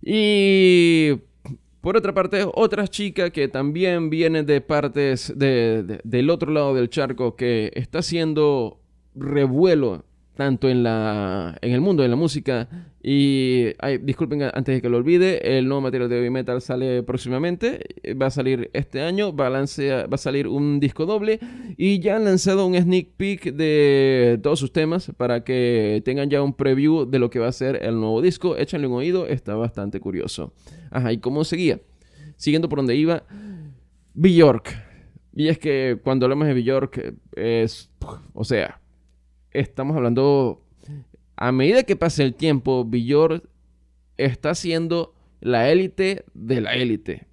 Y por otra parte, otra chica que también viene de partes del otro lado del charco, que está haciendo revuelo tanto en, la, en el mundo de la música. Y disculpen antes de que lo olvide, el nuevo material de heavy metal sale próximamente, va a salir este año, va a, va a salir un disco doble y ya han lanzado un sneak peek de todos sus temas para que tengan ya un preview de lo que va a ser el nuevo disco. Échanle un oído, está bastante curioso. Ajá, ¿y cómo seguía? Siguiendo por donde iba, Bjork. Y es que cuando hablamos de Bjork es, o sea, estamos hablando, a medida que pasa el tiempo, Bjork está siendo la élite de la élite.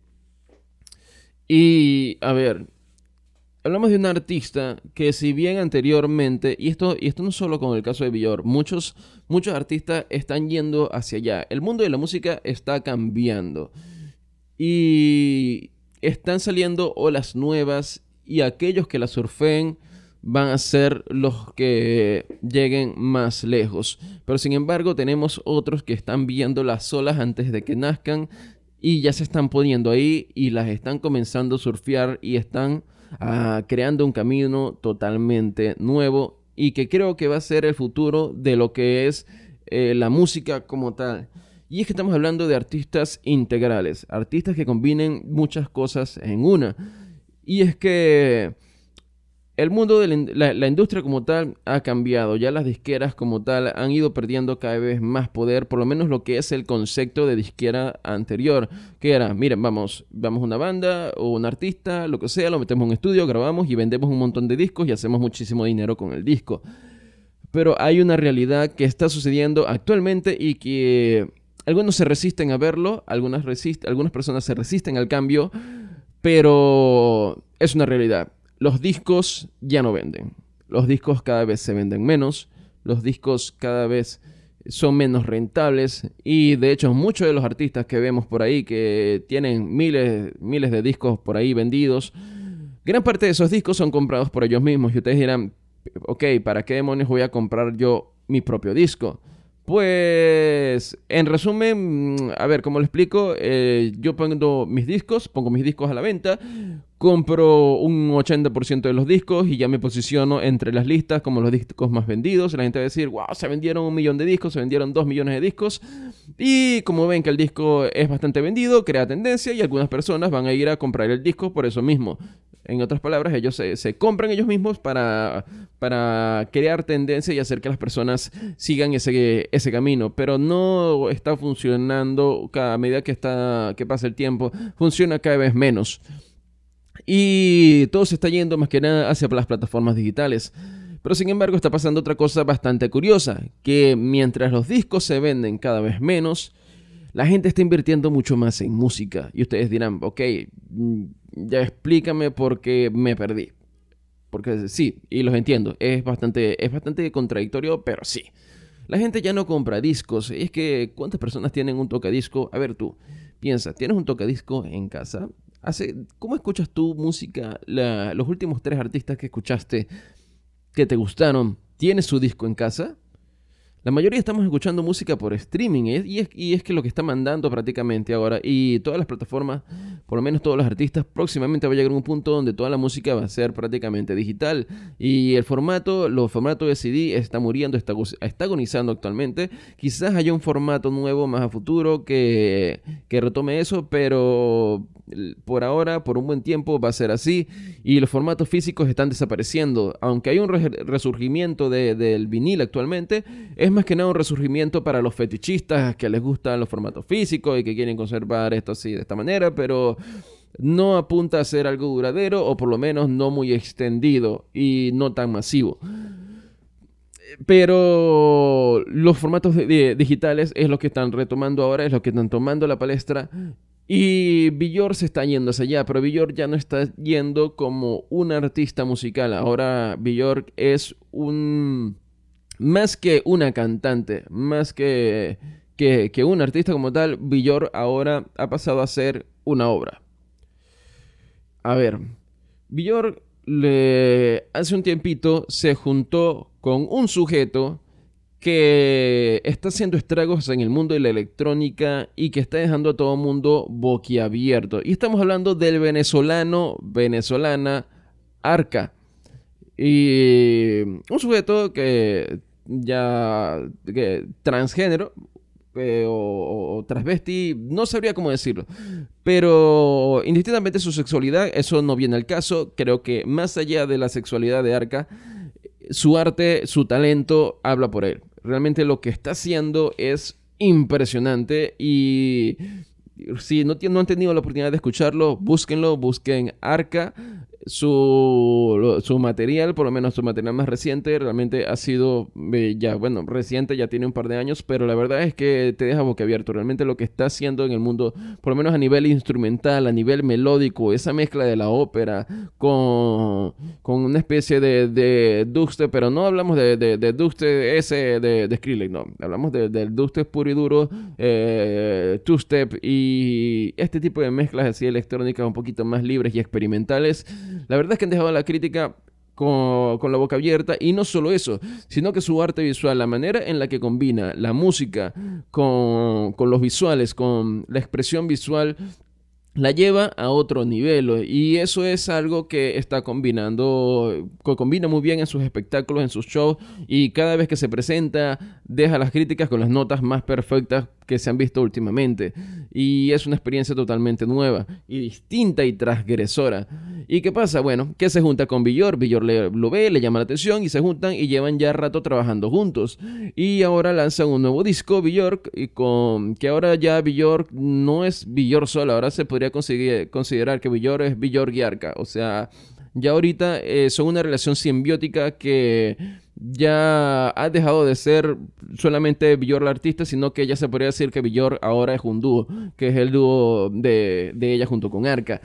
Y, a ver, hablamos de un artista que si bien anteriormente, y esto, y esto no solo con el caso de Bjork, muchos, muchos artistas están yendo hacia allá. El mundo de la música está cambiando. Y están saliendo olas nuevas y aquellos que la surfen van a ser los que lleguen más lejos. Pero sin embargo tenemos otros que están viendo las olas antes de que nazcan y ya se están poniendo ahí y las están comenzando a surfear y están ah, creando un camino totalmente nuevo y que creo que va a ser el futuro de lo que es eh, la música como tal. Y es que estamos hablando de artistas integrales, artistas que combinen muchas cosas en una. Y es que el mundo de la, industria como tal ha cambiado. Ya las disqueras como tal han ido perdiendo cada vez más poder, por lo menos lo que es el concepto de disquera anterior, que era, miren, vamos, vamos una banda o un artista, lo que sea, lo metemos en un estudio, grabamos y vendemos un montón de discos y hacemos muchísimo dinero con el disco. Pero hay una realidad que está sucediendo actualmente y que algunos se resisten a verlo, algunas, algunas personas se resisten al cambio, pero es una realidad. Los discos ya no venden. Los discos cada vez se venden menos. Los discos cada vez son menos rentables. Y de hecho, muchos de los artistas que vemos por ahí que tienen miles, miles de discos por ahí vendidos, gran parte de esos discos son comprados por ellos mismos. Y ustedes dirán, ok, ¿para qué demonios voy a comprar yo mi propio disco? Pues, en resumen, a ver, como lo explico, eh, yo pongo mis discos, pongo mis discos a la venta, compro un 80% de los discos y ya me posiciono entre las listas como los discos más vendidos. La gente va a decir, wow, se vendieron un millón de discos, se vendieron dos millones de discos. Y como ven que el disco es bastante vendido, crea tendencia y algunas personas van a ir a comprar el disco por eso mismo. En otras palabras, ellos se, compran ellos mismos para, para, crear tendencia y hacer que las personas sigan ese, ese camino. Pero no está funcionando cada medida que, está, que pasa el tiempo. Funciona cada vez menos. Y todo se está yendo más que nada hacia las plataformas digitales. Pero sin embargo está pasando otra cosa bastante curiosa, que mientras los discos se venden cada vez menos, la gente está invirtiendo mucho más en música. Y ustedes dirán, ok, mm, ya explícame por qué me perdí. Porque sí, y los entiendo, es bastante, es bastante contradictorio, pero sí. La gente ya no compra discos. Es que, ¿cuántas personas tienen un tocadisco? A ver tú, piensa, ¿tienes un tocadisco en casa? Hace, ¿Cómo escuchas tu música? los últimos tres artistas que escuchaste que te gustaron, ¿tienes su disco en casa? La mayoría estamos escuchando música por streaming y, es, y, es, que lo que está mandando prácticamente ahora y todas las plataformas, por lo menos todos los artistas, próximamente va a llegar un punto donde toda la música va a ser prácticamente digital y el formato, los formatos de CD está muriendo, está, está agonizando actualmente. Quizás haya un formato nuevo más a futuro que, que retome eso, pero por ahora, por un buen tiempo, va a ser así. Y los formatos físicos están desapareciendo. Aunque hay un resurgimiento del vinil actualmente, es más que nada un resurgimiento para los fetichistas que les gustan los formatos físicos y que quieren conservar esto así de esta manera, pero no apunta a ser algo duradero o por lo menos no muy extendido y no tan masivo. Pero los formatos digitales es lo que están retomando ahora, es lo que están tomando la palestra y Villor se está yendo hacia allá, pero Villor ya no está yendo como un artista musical. Ahora Villor es un... Más que una cantante, más que, que, que un artista como tal, Villor ahora ha pasado a ser una obra. A ver, Villor le, hace un tiempito se juntó con un sujeto que está haciendo estragos en el mundo de la electrónica y que está dejando a todo el mundo boquiabierto. Y estamos hablando del venezolano, venezolana, Arca. Y un sujeto que ya transgénero eh, o, o, transvesti, no sabría cómo decirlo. Pero indistintamente su sexualidad, eso no viene al caso. Creo que más allá de la sexualidad de Arca, su arte, su talento habla por él. Realmente lo que está haciendo es impresionante y si no, no han tenido la oportunidad de escucharlo, búsquenlo, busquen Arca su, su material, por lo menos su material más reciente, realmente ha sido eh, ya, bueno, reciente, ya tiene un par de años, pero la verdad es que te deja boquiabierto. Realmente lo que está haciendo en el mundo, por lo menos a nivel instrumental, a nivel melódico, esa mezcla de la ópera con, con una especie de, de pero no hablamos de, de, de ese de, de Skrillex, no, hablamos del dubstep puro y duro, eh, two-step y este tipo de mezclas así electrónicas un poquito más libres y experimentales la verdad es que han dejado la crítica con, la boca abierta y no solo eso, sino que su arte visual, la manera en la que combina la música con, con los visuales, con la expresión visual, la lleva a otro nivel y eso es algo que está combinando, que combina muy bien en sus espectáculos, en sus shows y cada vez que se presenta deja las críticas con las notas más perfectas que se han visto últimamente. Y es una experiencia totalmente nueva y distinta y transgresora. ¿Y qué pasa? Bueno, que se junta con Villor. Villor le, lo ve, le llama la atención y se juntan y llevan ya rato trabajando juntos. Y ahora lanzan un nuevo disco, Villor, y con que ahora ya Villor no es Villor solo. Ahora se podría considerar que Villor es Villor Guiarca. O sea, ya ahorita eh, son una relación simbiótica que ya ha dejado de ser solamente Villor la artista, sino que ya se podría decir que Villor ahora es un dúo, que es el dúo de, ella junto con Arca.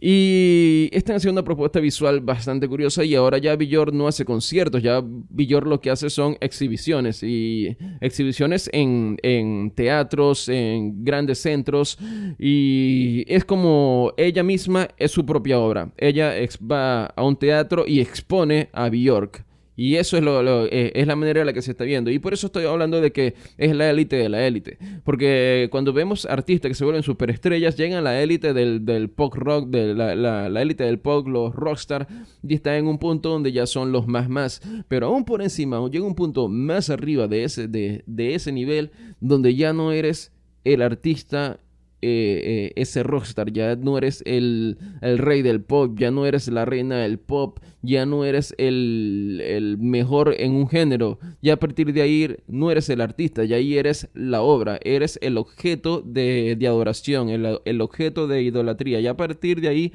Y están haciendo una propuesta visual bastante curiosa y ahora ya Villor no hace conciertos, ya Villor lo que hace son exhibiciones y exhibiciones en, en teatros, en grandes centros y es como ella misma es su propia obra. Ella va a un teatro y expone a Bjork Y eso es, lo, eh, es la manera en la que se está viendo. Y por eso estoy hablando de que es la élite de la élite. Porque cuando vemos artistas que se vuelven superestrellas, llegan a la élite del, del pop rock, de la, élite del pop, los rockstar, y están en un punto donde ya son los más más. Pero aún por encima, llega un punto más arriba de ese, de, de ese nivel, donde ya no eres el artista eh, eh, ese rockstar, ya no eres el, rey del pop, ya no eres la reina del pop, ya no eres el, mejor en un género, ya a partir de ahí no eres el artista, ya ahí eres la obra, eres el objeto de, adoración, el, el, objeto de idolatría, ya a partir de ahí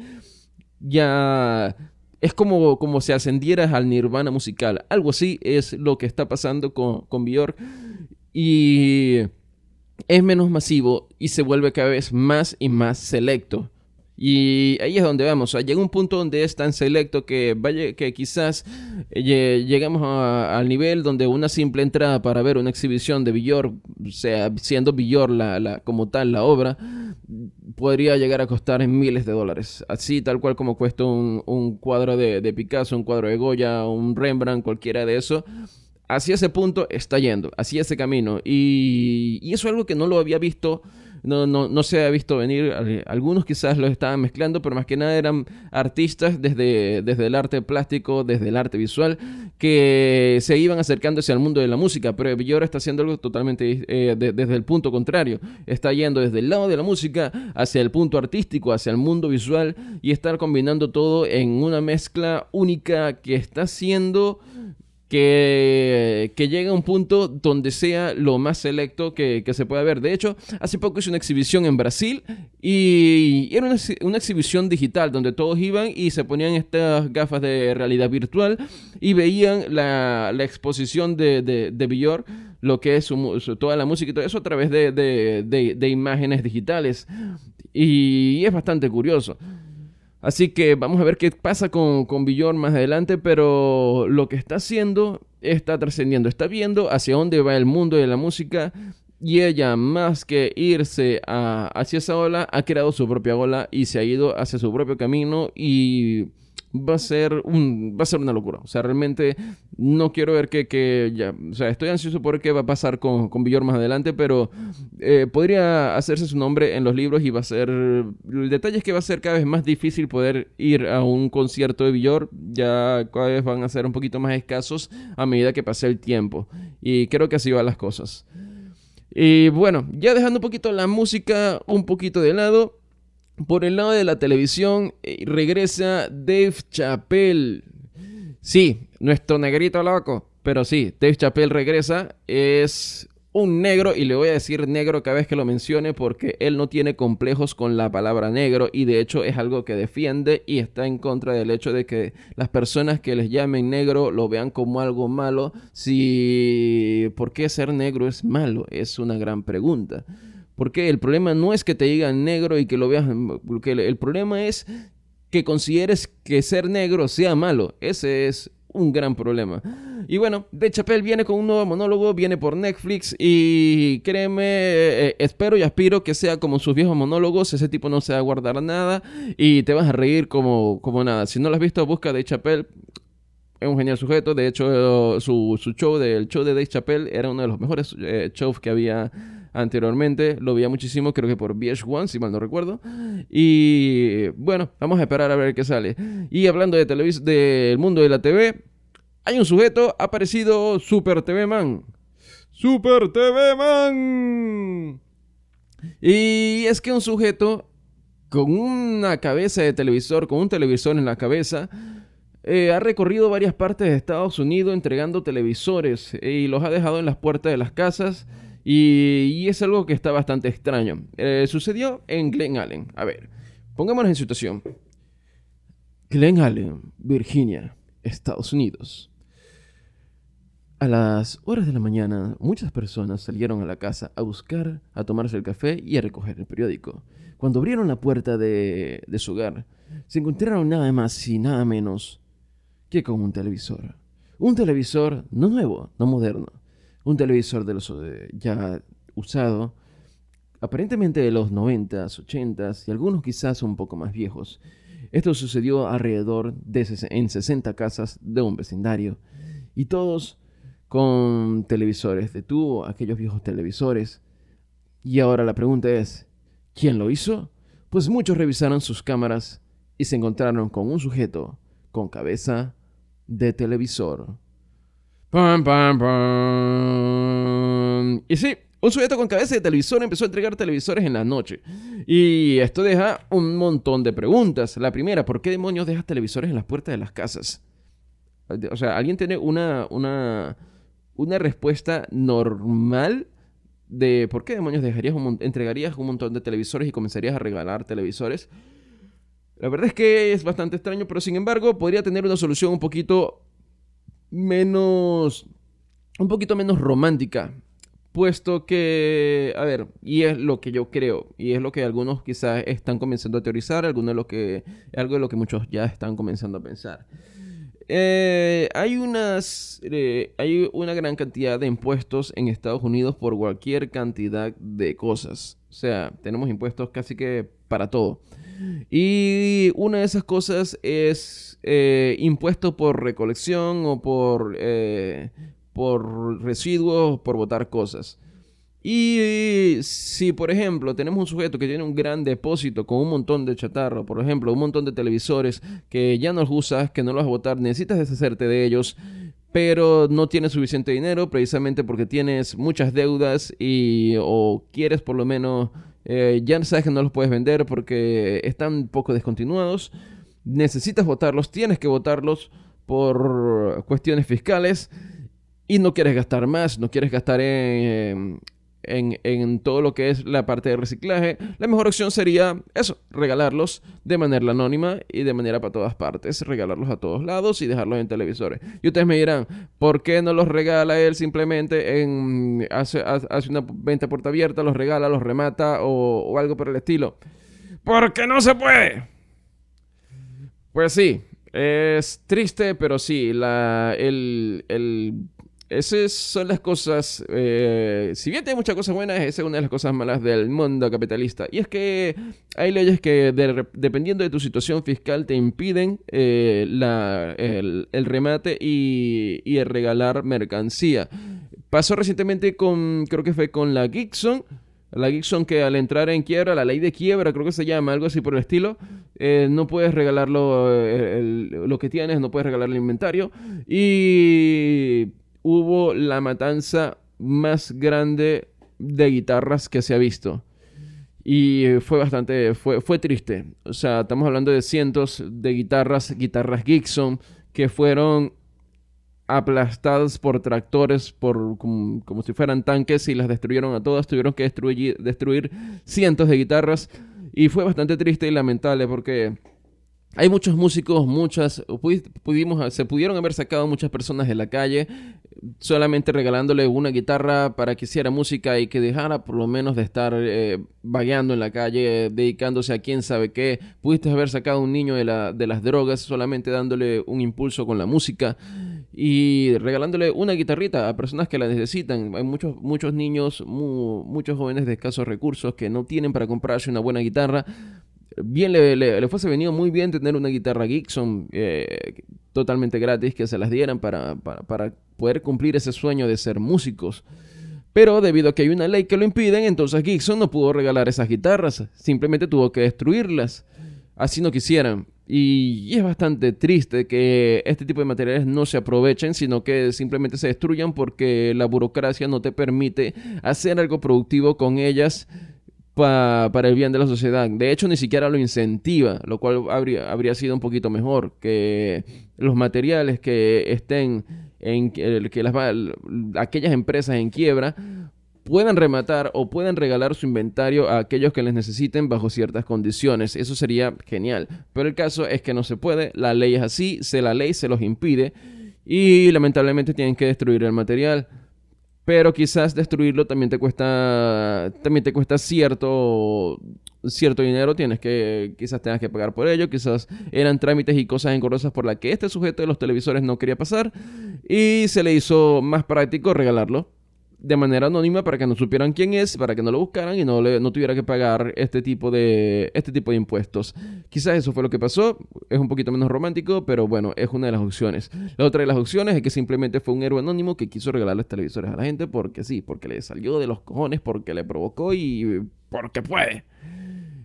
ya... Es como, como si ascendieras al nirvana musical. Algo así es lo que está pasando con, con. Y es menos masivo y se vuelve cada vez más y más selecto. Y ahí es donde vamos. llega un punto donde es tan selecto que, que quizás eh, llegamos al nivel donde una simple entrada para ver una exhibición de Villor, sea, siendo Villor la, como tal la obra, podría llegar a costar miles de dólares. Así tal cual como cuesta un, cuadro de, de Picasso, un cuadro de Goya, un Rembrandt, cualquiera de eso hacia ese punto está yendo, hacia ese camino. Y, eso es algo que no lo había visto, no, no, no se había visto venir. Algunos quizás lo estaban mezclando, pero más que nada eran artistas desde, desde el arte plástico, desde el arte visual, que se iban acercándose al mundo de la música. Pero Villora está haciendo algo totalmente eh, desde el punto contrario. Está yendo desde el lado de la música hacia el punto artístico, hacia el mundo visual y estar combinando todo en una mezcla única que está haciendo que, que llegue a un punto donde sea lo más selecto que, se pueda ver. De hecho, hace poco hice una exhibición en Brasil y era una, exhibición digital donde todos iban y se ponían estas gafas de realidad virtual y veían la, exposición de, de, de lo que es toda la música y todo eso a través de, de imágenes digitales. Y es bastante curioso. Así que vamos a ver qué pasa con, con más adelante, pero lo que está haciendo está trascendiendo, está viendo hacia dónde va el mundo de la música y ella, más que irse hacia esa ola, ha creado su propia ola y se ha ido hacia su propio camino y va a ser un va a ser una locura. O sea, realmente no quiero ver que, ya, o sea, estoy ansioso por qué va a pasar con, con Villor más adelante, pero eh, podría hacerse su nombre en los libros y va a ser, el detalle es que va a ser cada vez más difícil poder ir a un concierto de Villor, ya cada vez van a ser un poquito más escasos a medida que pase el tiempo. Y creo que así van las cosas. Y bueno, ya dejando un poquito la música un poquito de lado, por el lado de la televisión eh, regresa Dave Chappelle. Sí, nuestro negrito loco. Pero sí, Dave Chappelle regresa. Es un negro, y le voy a decir negro cada vez que lo mencione porque él no tiene complejos con la palabra negro y de hecho es algo que defiende y está en contra del hecho de que las personas que les llamen negro lo vean como algo malo. Si, ¿por qué ser negro es malo? Es una gran pregunta. Porque el problema no es que te digan negro y que lo veas, porque el problema es que consideres que ser negro sea malo. Ese es un gran problema. Y bueno, De Chappelle viene con un nuevo monólogo, viene por Netflix y créeme, eh, espero y aspiro que sea como sus viejos monólogos, ese tipo no se va a guardar nada y te vas a reír como, como nada. Si no lo has visto, busca De Chappelle. Es un genial sujeto, de hecho su, show, del show de Dave Chappelle era uno de los mejores eh, shows que había anteriormente. Lo veía muchísimo, creo que por VH1, si mal no recuerdo. Y bueno, vamos a esperar a ver qué sale. Y hablando de televis del mundo de la TV, hay un sujeto ha aparecido Super TV Man. Super TV Man. Y es que un sujeto con una cabeza de televisor, con un televisor en la cabeza, eh, ha recorrido varias partes de Estados Unidos entregando televisores y los ha dejado en las puertas de las casas y, es algo que está bastante extraño. Eh, sucedió en Glen Allen. A ver, pongámonos en situación. Glen Allen, Virginia, Estados Unidos. A las horas de la mañana, muchas personas salieron a la casa a buscar, a tomarse el café y a recoger el periódico. Cuando abrieron la puerta de, de su hogar, se encontraron nada más y nada menos que con un televisor. Un televisor no nuevo, no moderno, un televisor de los eh, ya usado, aparentemente de los 90s, 80s y algunos quizás un poco más viejos. Esto sucedió alrededor de en 60 casas de un vecindario Y todos con televisores. Detuvo aquellos viejos televisores. Y ahora la pregunta es, ¿quién lo hizo? Pues muchos revisaron sus cámaras y se encontraron con un sujeto con cabeza de televisor. Pam, pam, pam. Y sí, un sujeto con cabeza de televisor empezó a entregar televisores en la noche. Y esto deja un montón de preguntas. La primera, ¿por qué demonios dejas televisores en las puertas de las casas? O sea, ¿alguien tiene una, una, una respuesta normal de por qué demonios dejarías entregarías un montón de televisores y comenzarías a regalar televisores? La verdad es que es bastante extraño, pero sin embargo podría tener una solución un poquito menos un poquito menos romántica puesto que, a ver, y es lo que yo creo, y es lo que algunos quizás están comenzando a teorizar, algunos de lo que, algo de lo que muchos ya están comenzando a pensar. Eh, hay unas, eh, hay una gran cantidad de impuestos en Estados Unidos por cualquier cantidad de cosas. O sea, tenemos impuestos casi que para todo. Y una de esas cosas es eh, impuesto por recolección o por por residuos, por botar cosas. Y si, por ejemplo, tenemos un sujeto que tiene un gran depósito con un montón de chatarra, por ejemplo, un montón de televisores que ya no los usas, que no los vas a botar, necesitas deshacerte de ellos, pero no tienes suficiente dinero precisamente porque tienes muchas deudas y o quieres por lo menos, eh, ya sabes que no los puedes vender porque están poco descontinuados, necesitas botarlos, tienes que botarlos por cuestiones fiscales y no quieres gastar más, no quieres gastar en, en, todo lo que es la parte de reciclaje, la mejor opción sería eso, regalarlos de manera anónima y de manera para todas partes, regalarlos a todos lados y dejarlos en televisores. Y ustedes me dirán, ¿por qué no los regala él simplemente en, hace, hace una venta puerta abierta, los regala, los remata o, algo por el estilo? Porque no se puede. Pues sí, es triste, pero sí, la, el, el esas son las cosas, eh, si bien tiene muchas cosas buenas, esa es una de las cosas malas del mundo capitalista. Y es que hay leyes que dependiendo de tu situación fiscal te impiden eh, el, remate y, el regalar mercancía. Pasó recientemente con, creo que fue con la Gibson. La Gibson que al entrar en quiebra, la ley de quiebra creo que se llama, algo así por el estilo, eh, no puedes regalarlo lo que tienes, no puedes regalar el inventario. Y hubo la matanza más grande de guitarras que se ha visto. Y fue bastante, fue, fue triste. O sea, estamos hablando de cientos de guitarras, guitarras Gibson, que fueron aplastadas por tractores, por, como, si fueran tanques y las destruyeron a todas. Tuvieron que destruir, destruir cientos de guitarras. Y fue bastante triste y lamentable porque hay muchos músicos, muchas, pudimos, se pudieron haber sacado muchas personas de la calle solamente regalándole una guitarra para que hiciera música y que dejara por lo menos de estar eh, vagueando en la calle, dedicándose a quién sabe qué. Pudiste haber sacado a un niño de, la, de las drogas solamente dándole un impulso con la música y regalándole una guitarrita a personas que la necesitan. Hay muchos, muchos niños, muchos jóvenes de escasos recursos que no tienen para comprarse una buena guitarra bien le, le, fuese venido muy bien tener una guitarra Gibson eh, totalmente gratis que se las dieran para, para, poder cumplir ese sueño de ser músicos. Pero debido a que hay una ley que lo impiden, entonces Gibson no pudo regalar esas guitarras, simplemente tuvo que destruirlas, así no quisieran. Y es bastante triste que este tipo de materiales no se aprovechen, sino que simplemente se destruyan porque la burocracia no te permite hacer algo productivo con ellas para el bien de la sociedad. De hecho, ni siquiera lo incentiva, lo cual habría, habría sido un poquito mejor que los materiales que estén en que las, aquellas empresas en quiebra puedan rematar o puedan regalar su inventario a aquellos que les necesiten bajo ciertas condiciones. Eso sería genial. Pero el caso es que no se puede, la ley es así, se la ley se los impide y lamentablemente tienen que destruir el material pero quizás destruirlo también te cuesta también te cuesta cierto cierto dinero. Tienes que quizás tengas que pagar por ello. Quizás eran trámites y cosas engorrosas por las que este sujeto de los televisores no quería pasar. Y se le hizo más práctico regalarlo de manera anónima para que no supieran quién es, para que no lo buscaran y no, le, no tuviera que pagar este tipo, de, este tipo de impuestos. Quizás eso fue lo que pasó, es un poquito menos romántico, pero bueno, es una de las opciones. La otra de las opciones es que simplemente fue un héroe anónimo que quiso regalarles televisores a la gente porque sí, porque le salió de los cojones, porque le provocó y porque puede.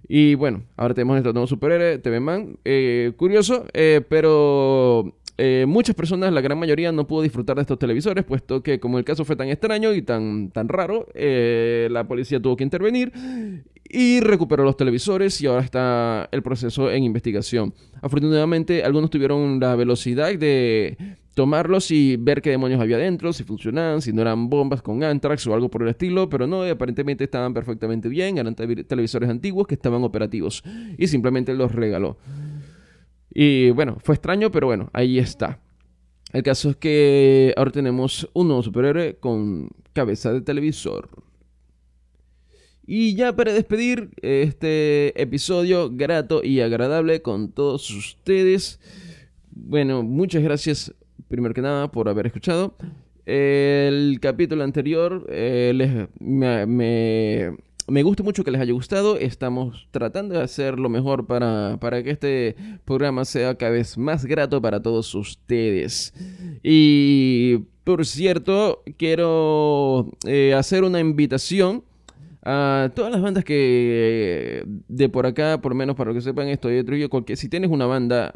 Y bueno, ahora tenemos nuestro nuevo superhéroe, TV Man. Eh, curioso, eh, pero eh, muchas personas, la gran mayoría, no pudo disfrutar de estos televisores, puesto que como el caso fue tan extraño y tan, tan raro, la policía tuvo que intervenir y recuperó los televisores y ahora está el proceso en investigación. Afortunadamente, algunos tuvieron la velocidad de tomarlos y ver qué demonios había dentro, si funcionaban, si no eran bombas con anthrax o algo por el estilo, pero no, aparentemente estaban perfectamente bien, eran televisores antiguos que estaban operativos y simplemente los regaló. Y bueno, fue extraño, pero bueno, ahí está. El caso es que ahora tenemos un nuevo superhéroe con cabeza de televisor. Y ya para despedir este episodio grato y agradable con todos ustedes. Bueno, muchas gracias primero que nada por haber escuchado. El capítulo anterior eh, les, me, me gusta mucho que les haya gustado. Estamos tratando de hacer lo mejor para, para que este programa sea cada vez más grato para todos ustedes. Y por cierto, quiero eh, hacer una invitación a todas las bandas que de por acá, por menos para que sepan esto, de Trujillo, cualquier, si tienes una banda,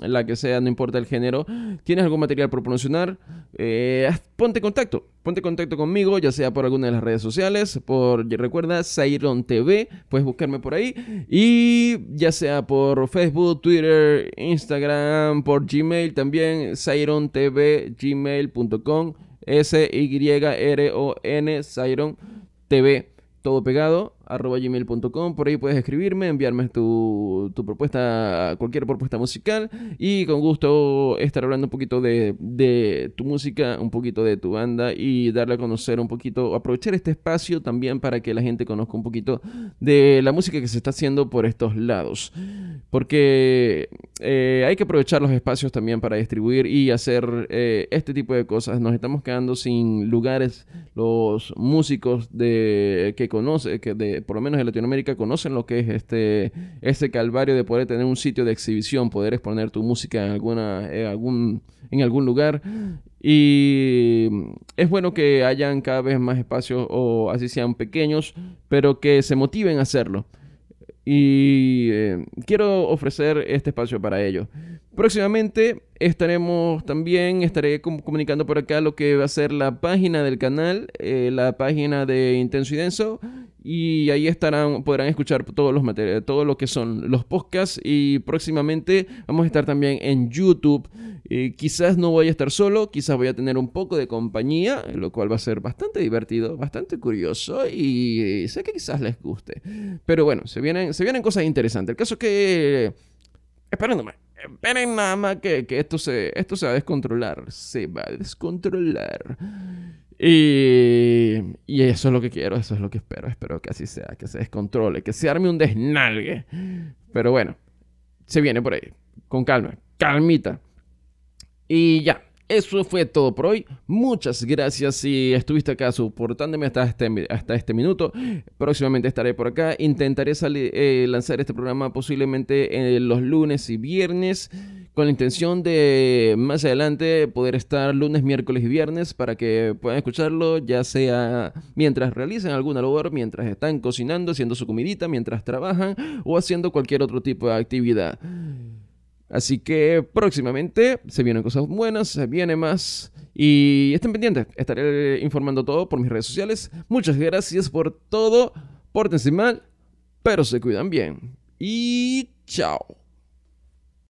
la que sea, no importa el género, tienes algún material por promocionar, eh, ponte contacto, ponte contacto conmigo, ya sea por alguna de las redes sociales, por, recuerda, Sairon TV, puedes buscarme por ahí, y ya sea por Facebook, Twitter, Instagram, por Gmail también, Sairon TV, gmail.com, S-Y-R-O-N, Sairon TV todo pegado, arroba gmail.com. Por ahí puedes escribirme, enviarme tu, tu, propuesta, cualquier propuesta musical. Y con gusto estar hablando un poquito de, de, tu música, un poquito de tu banda y darle a conocer un poquito, aprovechar este espacio también para que la gente conozca un poquito de la música que se está haciendo por estos lados. Porque eh, hay que aprovechar los espacios también para distribuir y hacer eh, este tipo de cosas. Nos estamos quedando sin lugares. Los músicos de, que conocen, que por lo menos en Latinoamérica, conocen lo que es este, este calvario de poder tener un sitio de exhibición, poder exponer tu música en, alguna, en, algún, en algún lugar. Y es bueno que hayan cada vez más espacios, o así sean pequeños, pero que se motiven a hacerlo. Y eh, quiero ofrecer este espacio para ello. Próximamente estaremos también, estaré comunicando por acá lo que va a ser la página del canal, eh, la página de Intenso y Denso. Y ahí estarán, podrán escuchar todos los materiales, todo lo que son los podcasts. Y próximamente vamos a estar también en YouTube. quizás no voy a estar solo, quizás voy a tener un poco de compañía, lo cual va a ser bastante divertido, bastante curioso y sé que quizás les guste. Pero bueno, se vienen, se vienen cosas interesantes. El caso es que... Esperen esperen nada más que, que esto, se, esto se va a descontrolar. Se va a descontrolar. Y, y, eso es lo que quiero, eso es lo que espero. Espero que así sea, que se descontrole, que se arme un desnalgue. Pero bueno, se viene por ahí. Con calma, calmita. Y ya, eso fue todo por hoy. Muchas gracias si estuviste acá soportándome hasta este, hasta este minuto. Próximamente estaré por acá. Intentaré eh, lanzar este programa posiblemente en los lunes y viernes con la intención de más adelante poder estar lunes, miércoles y viernes para que puedan escucharlo, ya sea mientras realicen alguna labor, mientras están cocinando, haciendo su comidita, mientras trabajan o haciendo cualquier otro tipo de actividad. Así que próximamente se vienen cosas buenas, se viene más. Y estén pendientes, estaré informando todo por mis redes sociales. Muchas gracias por todo. Pórtense mal, pero se cuidan bien. Y chao.